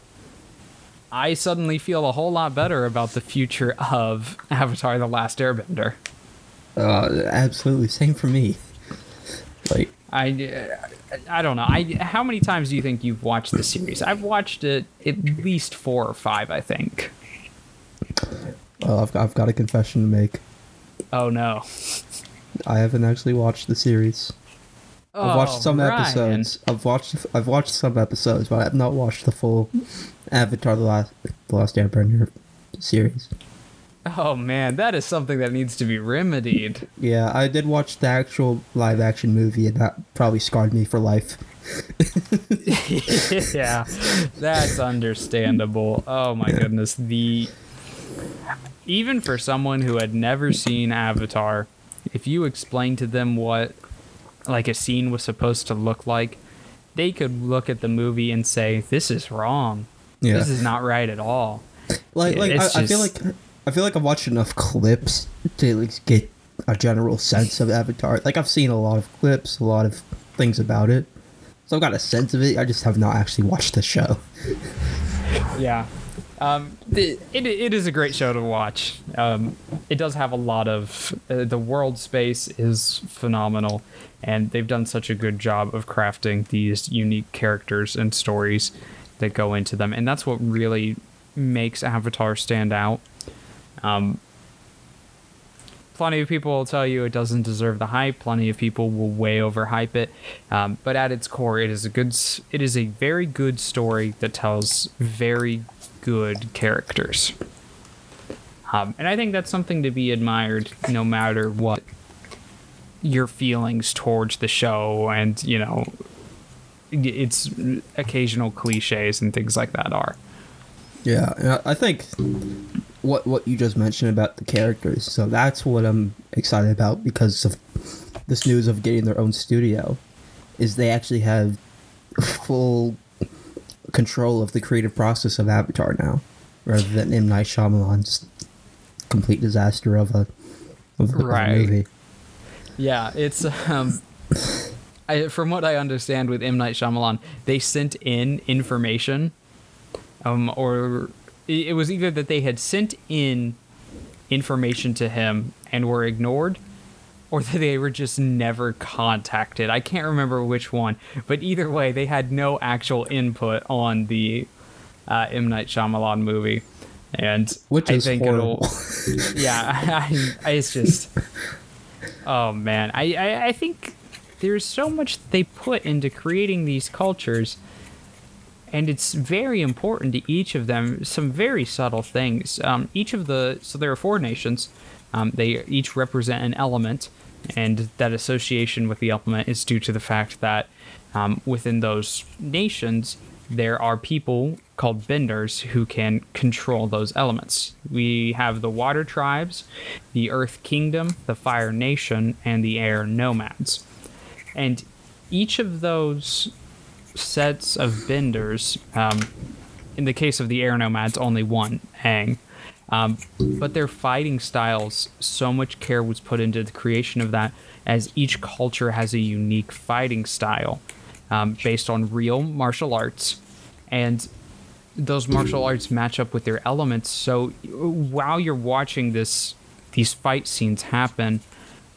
I suddenly feel a whole lot better about the future of Avatar: The Last Airbender. Uh, absolutely, same for me. Like I, I don't know. I how many times do you think you've watched the series? I've watched it at least four or five, I think. Well, I've got, I've got a confession to make. Oh no. I haven't actually watched the series. I've watched Oh, some Ryan. episodes. I've watched I've watched some episodes, but I've not watched the full Avatar: The Last The Last Airbender series. Oh man, that is something that needs to be remedied. Yeah, I did watch the actual live action movie, and that probably scarred me for life. yeah, that's understandable. Oh my goodness, the even for someone who had never seen Avatar, if you explained to them what like a scene was supposed to look like, they could look at the movie and say, "This is wrong. Yeah, This is not right at all." like like I, it's I feel like I feel like I've watched enough clips to at least get a general sense of Avatar. Like I've seen a lot of clips, a lot of things about it, so I've got a sense of it. I just have not actually watched the show. Yeah. Um, the, it, it is a great show to watch. Um, it does have a lot of uh, the world space is phenomenal, and they've done such a good job of crafting these unique characters and stories that go into them, and that's what really makes Avatar stand out. Um, plenty of people will tell you it doesn't deserve the hype. Plenty of people will way overhype it, um, but at its core, it is a good. It is a very good story that tells very good characters, um, and I think that's something to be admired, no matter what your feelings towards the show, and you know, its occasional cliches and things like that are. Yeah, I think what what you just mentioned about the characters. So that's what I'm excited about because of this news of getting their own studio. Is they actually have full control of the creative process of Avatar now, rather than M Night Shyamalan's complete disaster of a of, a Right. movie. Yeah, it's um I, from what I understand with M Night Shyamalan, they sent in information, um, or it was either that they had sent in information to him and were ignored, or that they were just never contacted. I can't remember which one, but either way, they had no actual input on the uh, M Night Shyamalan movie, and Which I think horrible. it'll. yeah, I, I, it's just. Oh man, I, I I think there's so much they put into creating these cultures, and it's very important to each of them. Some very subtle things. Um, each of the so there are four nations. Um, they each represent an element, and that association with the element is due to the fact that um, within those nations there are people called benders who can control those elements. We have the water tribes, the earth kingdom, the fire nation, and the air nomads. And each of those sets of benders, um, in the case of the air nomads, only one, Aang. Um, but their fighting styles, so much care was put into the creation of that, as each culture has a unique fighting style um, based on real martial arts. And those martial arts match up with their elements. So while you're watching this, these fight scenes happen,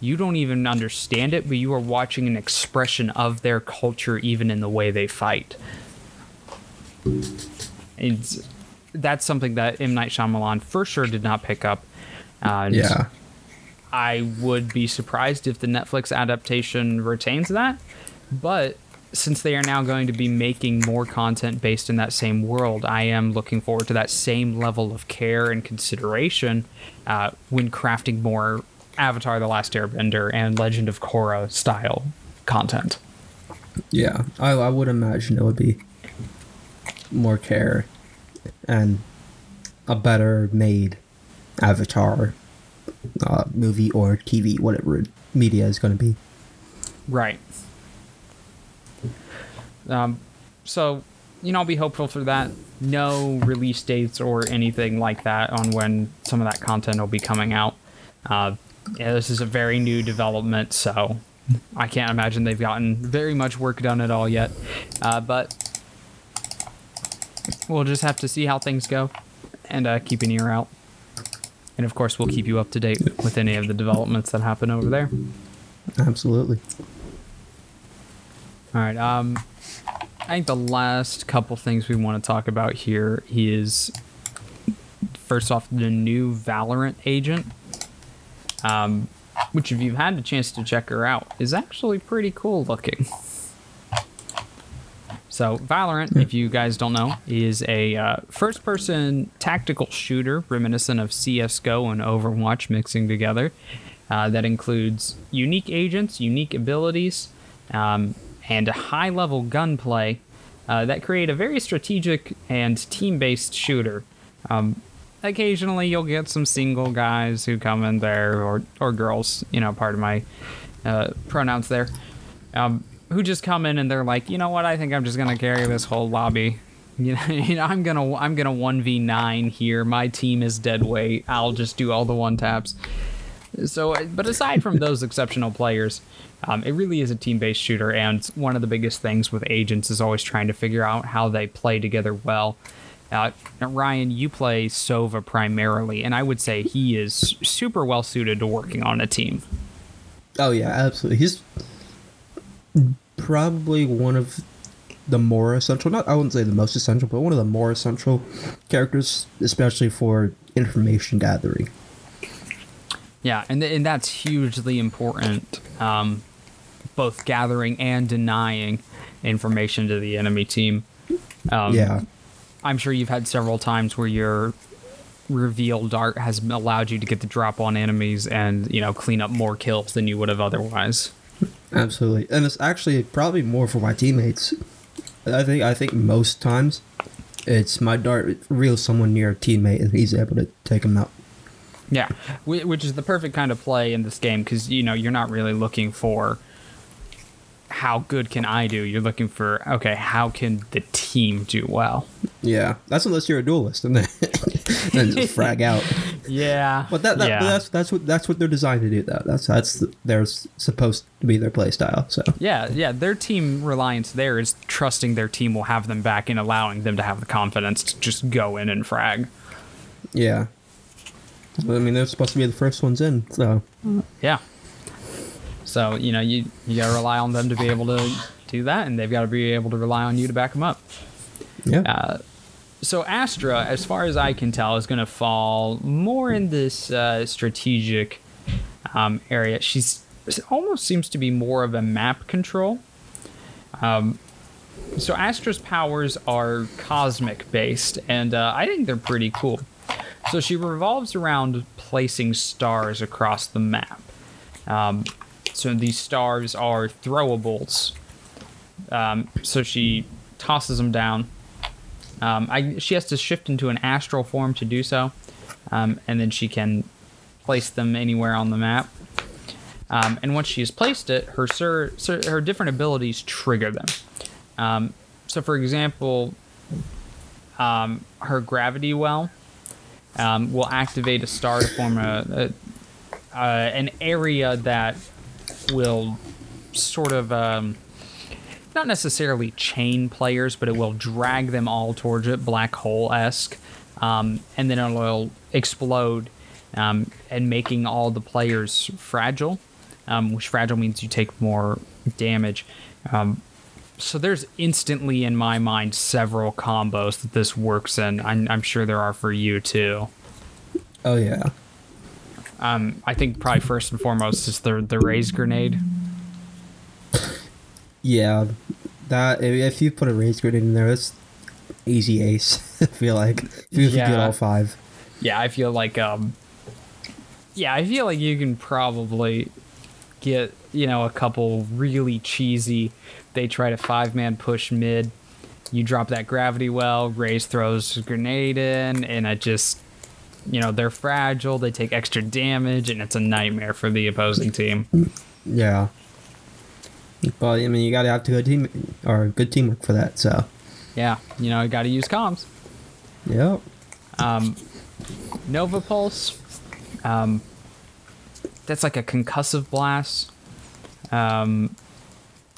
you don't even understand it, but you are watching an expression of their culture, even in the way they fight. It's, that's something that M Night Shyamalan for sure did not pick up. Uh, and yeah. I would be surprised if the Netflix adaptation retains that. But since they are now going to be making more content based in that same world, I am looking forward to that same level of care and consideration uh, when crafting more Avatar: The Last Airbender and Legend of Korra style content. Yeah, I, I would imagine it would be more care and a better made Avatar uh, movie or TV, whatever media is going to be. Right. Um, so, you know, I'll be hopeful for that. No release dates or anything like that on when some of that content will be coming out. Uh, yeah, this is a very new development, so I can't imagine they've gotten very much work done at all yet. Uh, but we'll just have to see how things go and uh, keep an ear out. And of course, we'll keep you up to date with any of the developments that happen over there. Absolutely. All right. Um, I think the last couple things we want to talk about here is first off the new Valorant agent, um, which if you've had a chance to check her out, is actually pretty cool looking. So Valorant, if you guys don't know, is a uh, first-person tactical shooter reminiscent of CS:GO and Overwatch mixing together. Uh, that includes unique agents, unique abilities, um, and a high-level gunplay uh, that create a very strategic and team-based shooter. Um, occasionally, you'll get some single guys who come in there, or or girls. You know, part of my uh, pronouns there. Um, who just come in and they're like, you know what? I think I'm just gonna carry this whole lobby. You know, you know I'm gonna I'm gonna one v nine here. My team is dead weight. I'll just do all the one taps. So, but aside from those exceptional players, um, it really is a team based shooter. And one of the biggest things with agents is always trying to figure out how they play together well. Uh, Ryan, you play Sova primarily, and I would say he is super well suited to working on a team. Oh yeah, absolutely. He's probably one of the more essential not I wouldn't say the most essential, but one of the more essential characters, especially for information gathering. Yeah, and th- and that's hugely important. Um, both gathering and denying information to the enemy team. Um, yeah. I'm sure you've had several times where your reveal dart has allowed you to get the drop on enemies and you know clean up more kills than you would have otherwise. Absolutely. And it's actually probably more for my teammates. I think I think most times it's my dart reels someone near a teammate and he's able to take him out. Yeah, which is the perfect kind of play in this game because you know you're not really looking for how good can I do. You're looking for okay, how can the team do well? Yeah. That's unless you're a duelist and then, then just frag out. Yeah. But that, that yeah. but that's that's what that's what they're designed to do. Though that's that's their supposed to be their play style. So Yeah, yeah. Their team reliance there is trusting their team will have them back and allowing them to have the confidence to just go in and frag. yeah. I mean, they're supposed to be the first ones in. So Yeah. So you know you you gotta rely on them to be able to do that, and they've got to be able to rely on you to back them up. yeah. Uh, so Astra, as far as I can tell, is going to fall more in this uh, strategic um, area. She's almost seems to be more of a map control. Um, so Astra's powers are cosmic based, and uh, I think they're pretty cool. So she revolves around placing stars across the map. Um, so these stars are throwables. Um, so she tosses them down. Um, I, she has to shift into an astral form to do so, um, and then she can place them anywhere on the map. Um, and once she has placed it, her sur- her different abilities trigger them. Um, so, for example, um, her gravity well will activate a star to form a, a uh, an area that will sort of um, not necessarily chain players, but it will drag them all towards it, black hole esque, um, and then it will explode, um, and making all the players fragile, um, which fragile means you take more damage. Um, so there's instantly in my mind several combos that this works in. I'm, I'm sure there are for you too. oh yeah. Um, I think probably first and foremost is the the Raze grenade. Yeah, that if- you put a Raze grenade in there, it's easy ace. I feel like if you you get all five. Yeah, I feel like um yeah, I feel like you can probably get, you know, a couple really cheesy they try to five man push mid. You drop that gravity well, Raze throws grenade in, and it just you know, they're fragile, they take extra damage, and it's a nightmare for the opposing team. Yeah. But I mean, you gotta have good team or good teamwork for that. So, Yeah, you know, you gotta use comms. yep. Um, Nova Pulse. Um, that's like a concussive blast. Um,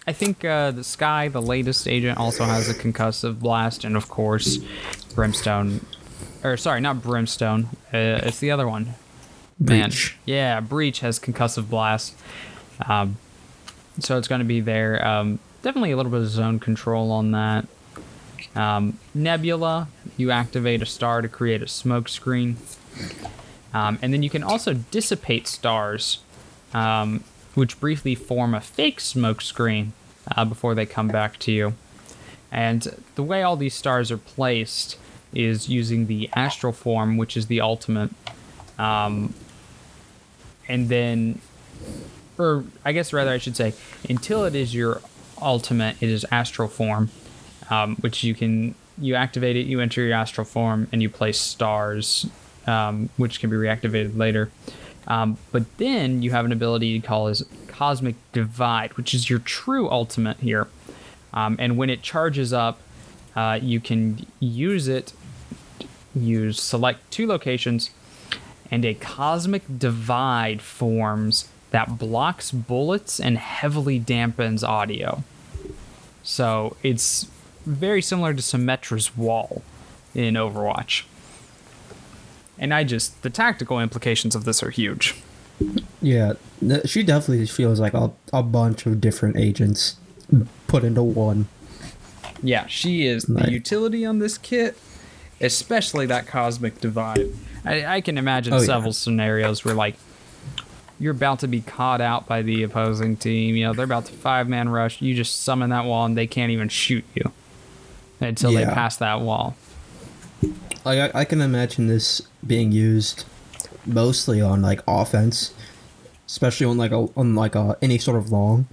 I think uh, the Skye, the latest agent, also has a concussive blast, and of course, Brimstone. Or sorry, not Brimstone. Uh, it's the other one. Man. Breach. Yeah, Breach has concussive blast. Um, so it's going to be there. Um, definitely a little bit of zone control on that. Um, Nebula, you activate a star to create a smoke screen. Um, and then you can also dissipate stars, um, which briefly form a fake smoke screen uh, before they come back to you. And the way all these stars are placed is using the astral form, which is the ultimate. Um, and then, or I guess rather I should say, until it is your ultimate, it is astral form, um, which you can you activate it, you enter your astral form, and you place stars, um, which can be reactivated later. Um, but then you have an ability called as Cosmic Divide, which is your true ultimate here. Um, and when it charges up, uh, you can use it. Use select two locations, and a cosmic divide forms that blocks bullets and heavily dampens audio. So it's very similar to Symmetra's wall in Overwatch. And I just the tactical implications of this are huge. Yeah, she definitely feels like a, a bunch of different agents put into one. Yeah, she is the utility on this kit, especially that cosmic divide. I, I can imagine Oh, yeah. several scenarios where like you're about to be caught out by the opposing team. You know, they're about to five man rush. You just summon that wall and they can't even shoot you until they pass that wall. Like I, I can imagine this being used mostly on like offense, especially on like a on like a any sort of long.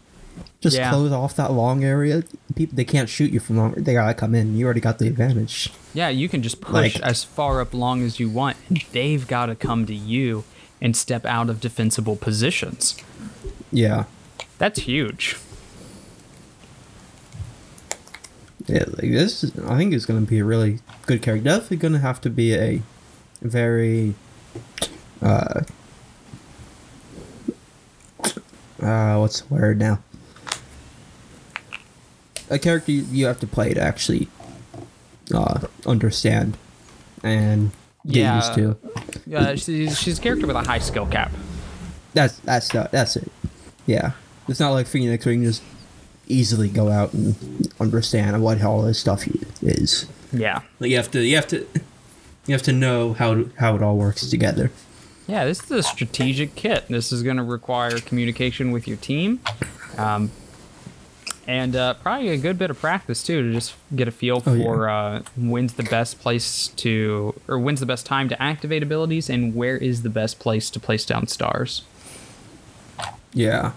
Just Yeah. close off that long area. People they can't shoot you from long. They gotta come in. You already got the advantage. Yeah, you can just push Like- as far up long as you want, they've got to come to you and step out of defensible positions. Yeah, That's huge. yeah. Like this, is, I think is gonna be a really good character. Definitely gonna have to be a very uh, uh, what's the word now? A character you, you have to play to actually uh, understand and get Yeah. used to. Yeah, she's, she's a character with a high skill cap. That's that's the, that's it. Yeah, it's not like Phoenix where you can just easily go out and understand what all this stuff is. Yeah. Like you have to you have to you have to know how how it all works together. Yeah, this is a strategic kit. This is going to require communication with your team, um, and uh, probably a good bit of practice too to just get a feel Oh, yeah. for uh, when's the best place to, or when's the best time to activate abilities, and where is the best place to place down stars. Yeah.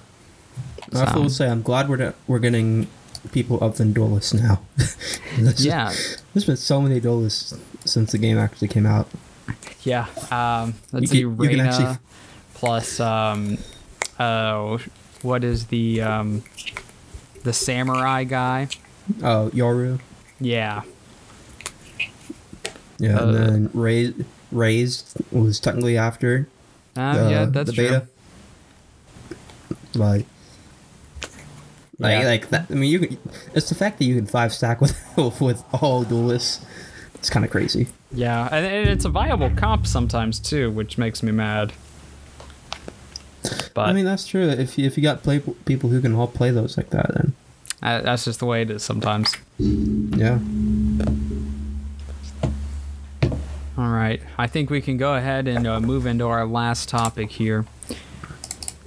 I So- will say I'm glad we're not- we're getting people up than duelists now. There's- Yeah, there's been so many duelists since the game actually came out. yeah. Um, let's You see, can Reyna actually- plus um, uh, what is the um, the samurai guy? Oh, Yoru. Yeah, Yeah, Uh, and then Raze Raze was technically after uh, the, yeah, that's the true. beta. Like, like, Yeah. like that. I mean, you can. It's the fact that you can five stack with with all duelists. It's kind of crazy. Yeah, and it's a viable comp sometimes too, which makes me mad. But I mean, that's true. If you, if you got play people who can all play those like that, then uh, that's just the way it is sometimes. yeah. All right, I think we can go ahead and uh, move into our last topic here,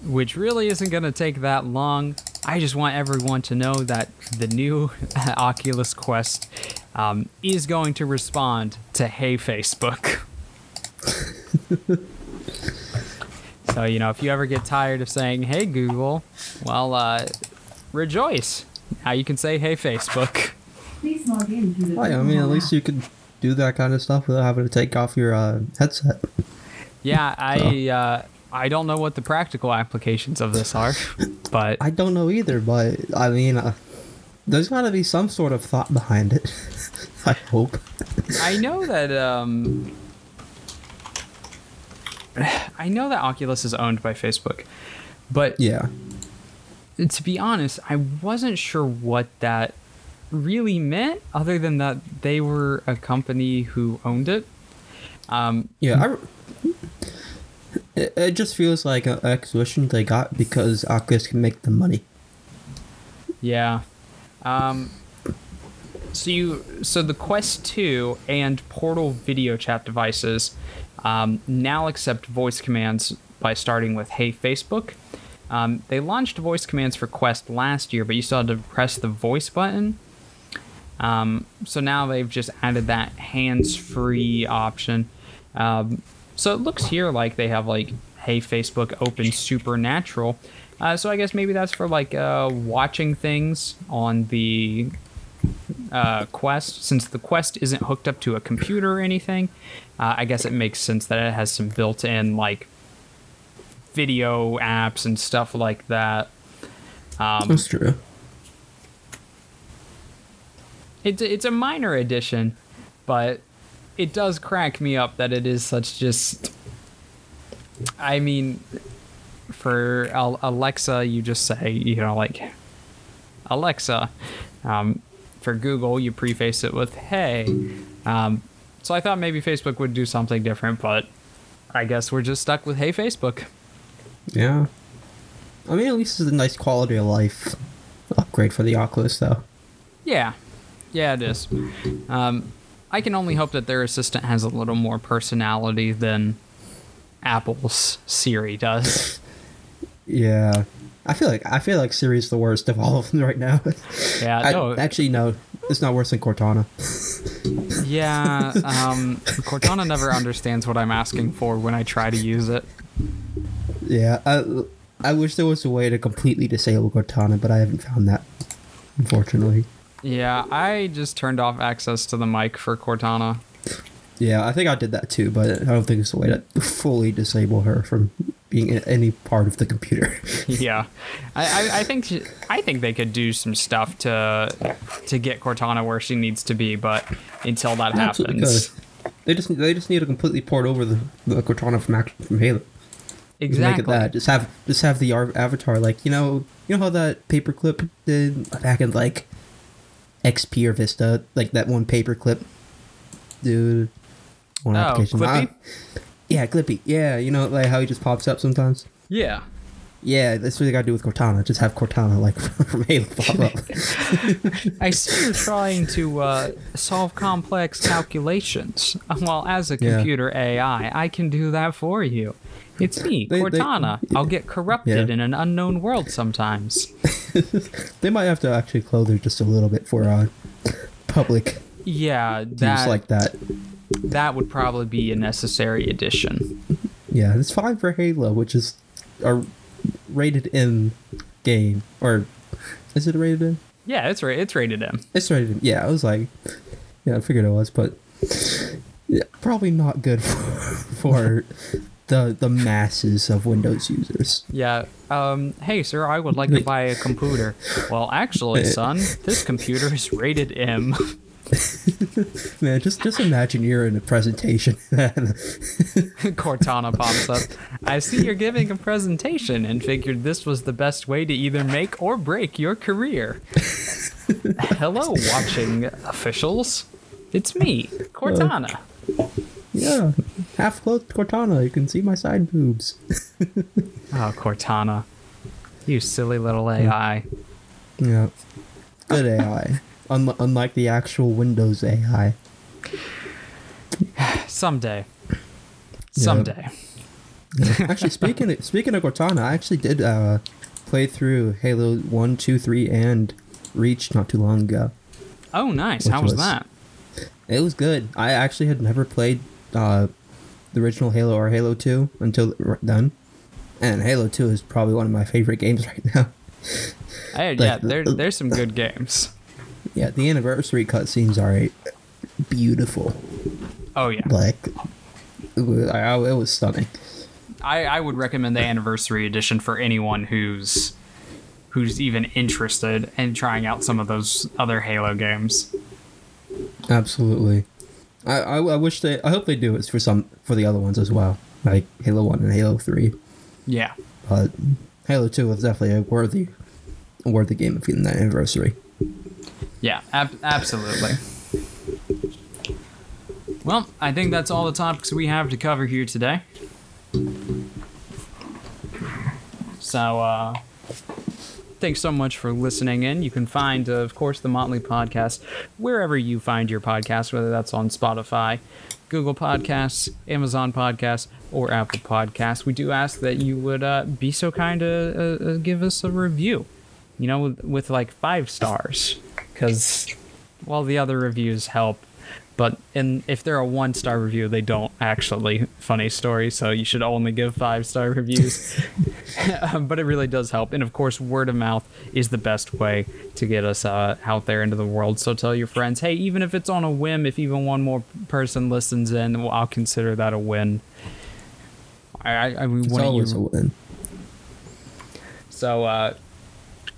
which really isn't going to take that long. I just want everyone to know that the new Oculus Quest um, is going to respond to Hey Facebook. so, you know, if you ever get tired of saying Hey Google, well, uh, rejoice. Now you can say Hey Facebook. Please log in to the Oh, I mean, at least you could do that kind of stuff without having to take off your uh, headset. Yeah, I uh, I don't know what the practical applications of this are, but I don't know either, but I mean, uh, there's got to be some sort of thought behind it. I hope. I know that um, I know that Oculus is owned by Facebook, but Yeah. to be honest, I wasn't sure what that really meant, other than that they were a company who owned it. Um, Yeah, I. It, it just feels like an acquisition they got because Oculus can make the money. Yeah. Um, so you so the Quest 2 and Portal video chat devices um, now accept voice commands by starting with Hey Facebook. Um, they launched voice commands for Quest last year, but you still had to press the voice button. Um, so now they've just added that hands-free option. Um, so it looks here like they have like Hey Facebook open Supernatural. Uh, so I guess maybe that's for like uh, watching things on the uh, Quest. Since the Quest isn't hooked up to a computer or anything, uh, I guess it makes sense that it has some built-in like video apps and stuff like that. Um, That's true. it's it's a minor addition, but it does crack me up that it is such just. I mean, for Alexa, you just say you know like Alexa. Um, for Google, you preface it with "Hey." Um, so I thought maybe Facebook would do something different, but I guess we're just stuck with "Hey Facebook." Yeah. I mean, at least it's a nice quality of life upgrade for the Oculus, though. Yeah, yeah, it is. Um, I can only hope that their assistant has a little more personality than Apple's Siri does. Yeah. I feel like I feel like Siri's the worst of all of them right now. Yeah, I- no. actually, no, it's not worse than Cortana. Yeah, um, Cortana never understands what I'm asking for when I try to use it. Yeah, I, I wish there was a way to completely disable Cortana, but I haven't found that, unfortunately. Yeah, I just turned off access to the mic for Cortana. Yeah, I think I did that too, but I don't think it's a way to fully disable her from being in any part of the computer. Yeah, I, I, I think I think they could do some stuff to to get Cortana where she needs to be, but until that Absolutely happens, They just they just need to completely port over the, the Cortana from from Halo. Just Exactly. Make it that. Just have just have the avatar like you know you know how that paperclip did back in like XP or Vista like that one paperclip, dude. One Oh, application. Clippy? Ah, yeah, Clippy. Yeah, you know like how he just pops up sometimes. Yeah. Yeah, that's what they gotta do with Cortana. Just have Cortana like from Halo pop up. I see you're trying to uh, solve complex calculations. Well, as a Yeah. computer AI, I can do that for you. It's me, They- they- Cortana. I'll get corrupted Yeah. in an unknown world sometimes. they might have to actually clothe her just a little bit for uh, public Yeah, that like that. That would probably be a necessary addition. Yeah, it's fine for Halo, which is a rated M game. Or is it rated M? Yeah, it's ra- it's rated M. It's rated M. Yeah, I was like, yeah, I figured it was, but yeah, probably not good for, for the the masses of Windows users. Yeah. Um, hey, sir, I would like to buy a computer. Well, actually, son, this computer is rated M. Man, just just imagine you're in a presentation. Cortana pops up. I see you're giving a presentation and figured this was the best way to either make or break your career. Hello, watching officials. It's me, Cortana. yeah, half clothed Cortana. You can see my side boobs. Oh, Cortana. You silly little AI. Yeah, good AI. Unli- unlike the actual Windows AI. Someday. Someday. actually, speaking of, speaking of Cortana, I actually did uh, play through Halo 1, 2, 3, and Reach not too long ago. Oh, nice. How was was- that? It was good. I actually had never played uh, the original Halo or Halo 2 until then. And Halo 2 is probably one of my favorite games right now. Hey, like- yeah, there, there's some good games. Yeah, the anniversary cutscenes are beautiful. Oh, yeah. Like, it was, I, it was stunning. I, I would recommend the anniversary edition for anyone who's who's even interested in trying out some of those other Halo games. Absolutely. I, I, I wish they. I hope they do it for some for the other ones as well, like Halo One and Halo Three. Yeah. But Halo Two is definitely a worthy, worthy game of getting that anniversary. Yeah, ab- absolutely. Well, I think that's all the topics we have to cover here today. So, uh, thanks so much for listening in. You can find, uh, of course, the Motley Podcast wherever you find your podcast, whether that's on Spotify, Google Podcasts, Amazon Podcasts, or Apple Podcasts. We do ask that you would uh, be so kind to uh, uh, give us a review, you know, with, with like five stars, because well, the other reviews help. But in if they're a one star review, they don't actually funny story. So you should only give five star reviews. But it really does help, and of course, word of mouth is the best way to get us uh, out there into the world. So tell your friends, hey, even if it's on a whim, if even one more person listens in, well, I'll consider that a win. I, I, I mean, It's always you? a win. So uh,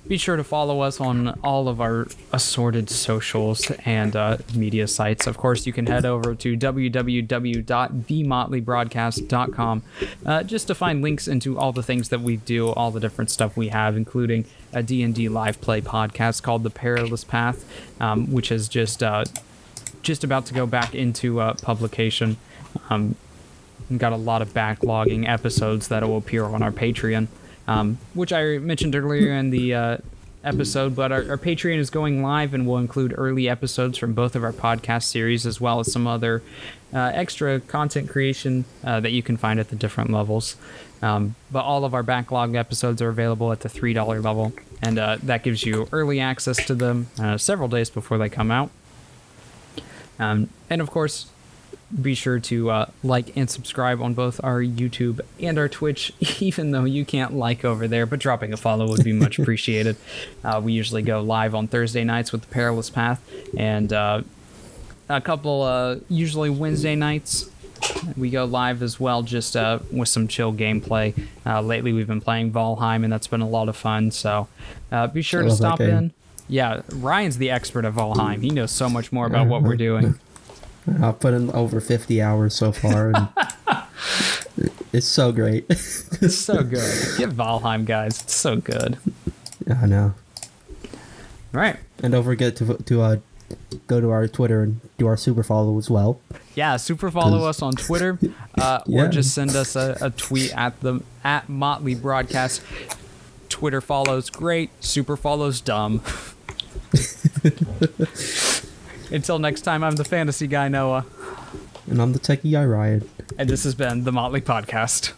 be sure to follow us on all of our assorted socials and uh, media sites. Of course, you can head over to www.themotleybroadcast.com uh, just to find links into all the things that we do, all the different stuff we have, including a D&D live play podcast called The Perilous Path, um, which is just uh, just about to go back into uh, publication. Um, got a lot of backlogging episodes that will appear on our Patreon, um, which I mentioned earlier in the uh, episode. But our, our Patreon is going live and will include early episodes from both of our podcast series, as well as some other uh, extra content creation uh, that you can find at the different levels. Um, but all of our backlog episodes are available at the $3 level, and uh, that gives you early access to them uh, several days before they come out. Um, and of course, be sure to uh, like and subscribe on both our YouTube and our Twitch, even though you can't like over there, but dropping a follow would be much appreciated. Uh, we usually go live on Thursday nights with the Perilous Path, and uh, a couple, uh, usually Wednesday nights. We go live as well, just uh, with some chill gameplay. Uh, lately, we've been playing Valheim, and that's been a lot of fun. So, uh, be sure to stop in. Yeah, Ryan's the expert of Valheim. He knows so much more about what we're doing. I've put in over 50 hours so far. And it's so great. It's so good. Get Valheim, guys. It's so good. I know. All right. And don't forget to to uh, go to our Twitter and do our super follow as well. Yeah, super follow us on Twitter, uh, Yeah. or just send us a, a tweet at the at Motley Broadcast. Twitter follows great, super follows dumb. Until next time, I'm the fantasy guy Noah, And I'm the techie guy Ryan. and this has been the Motley Podcast.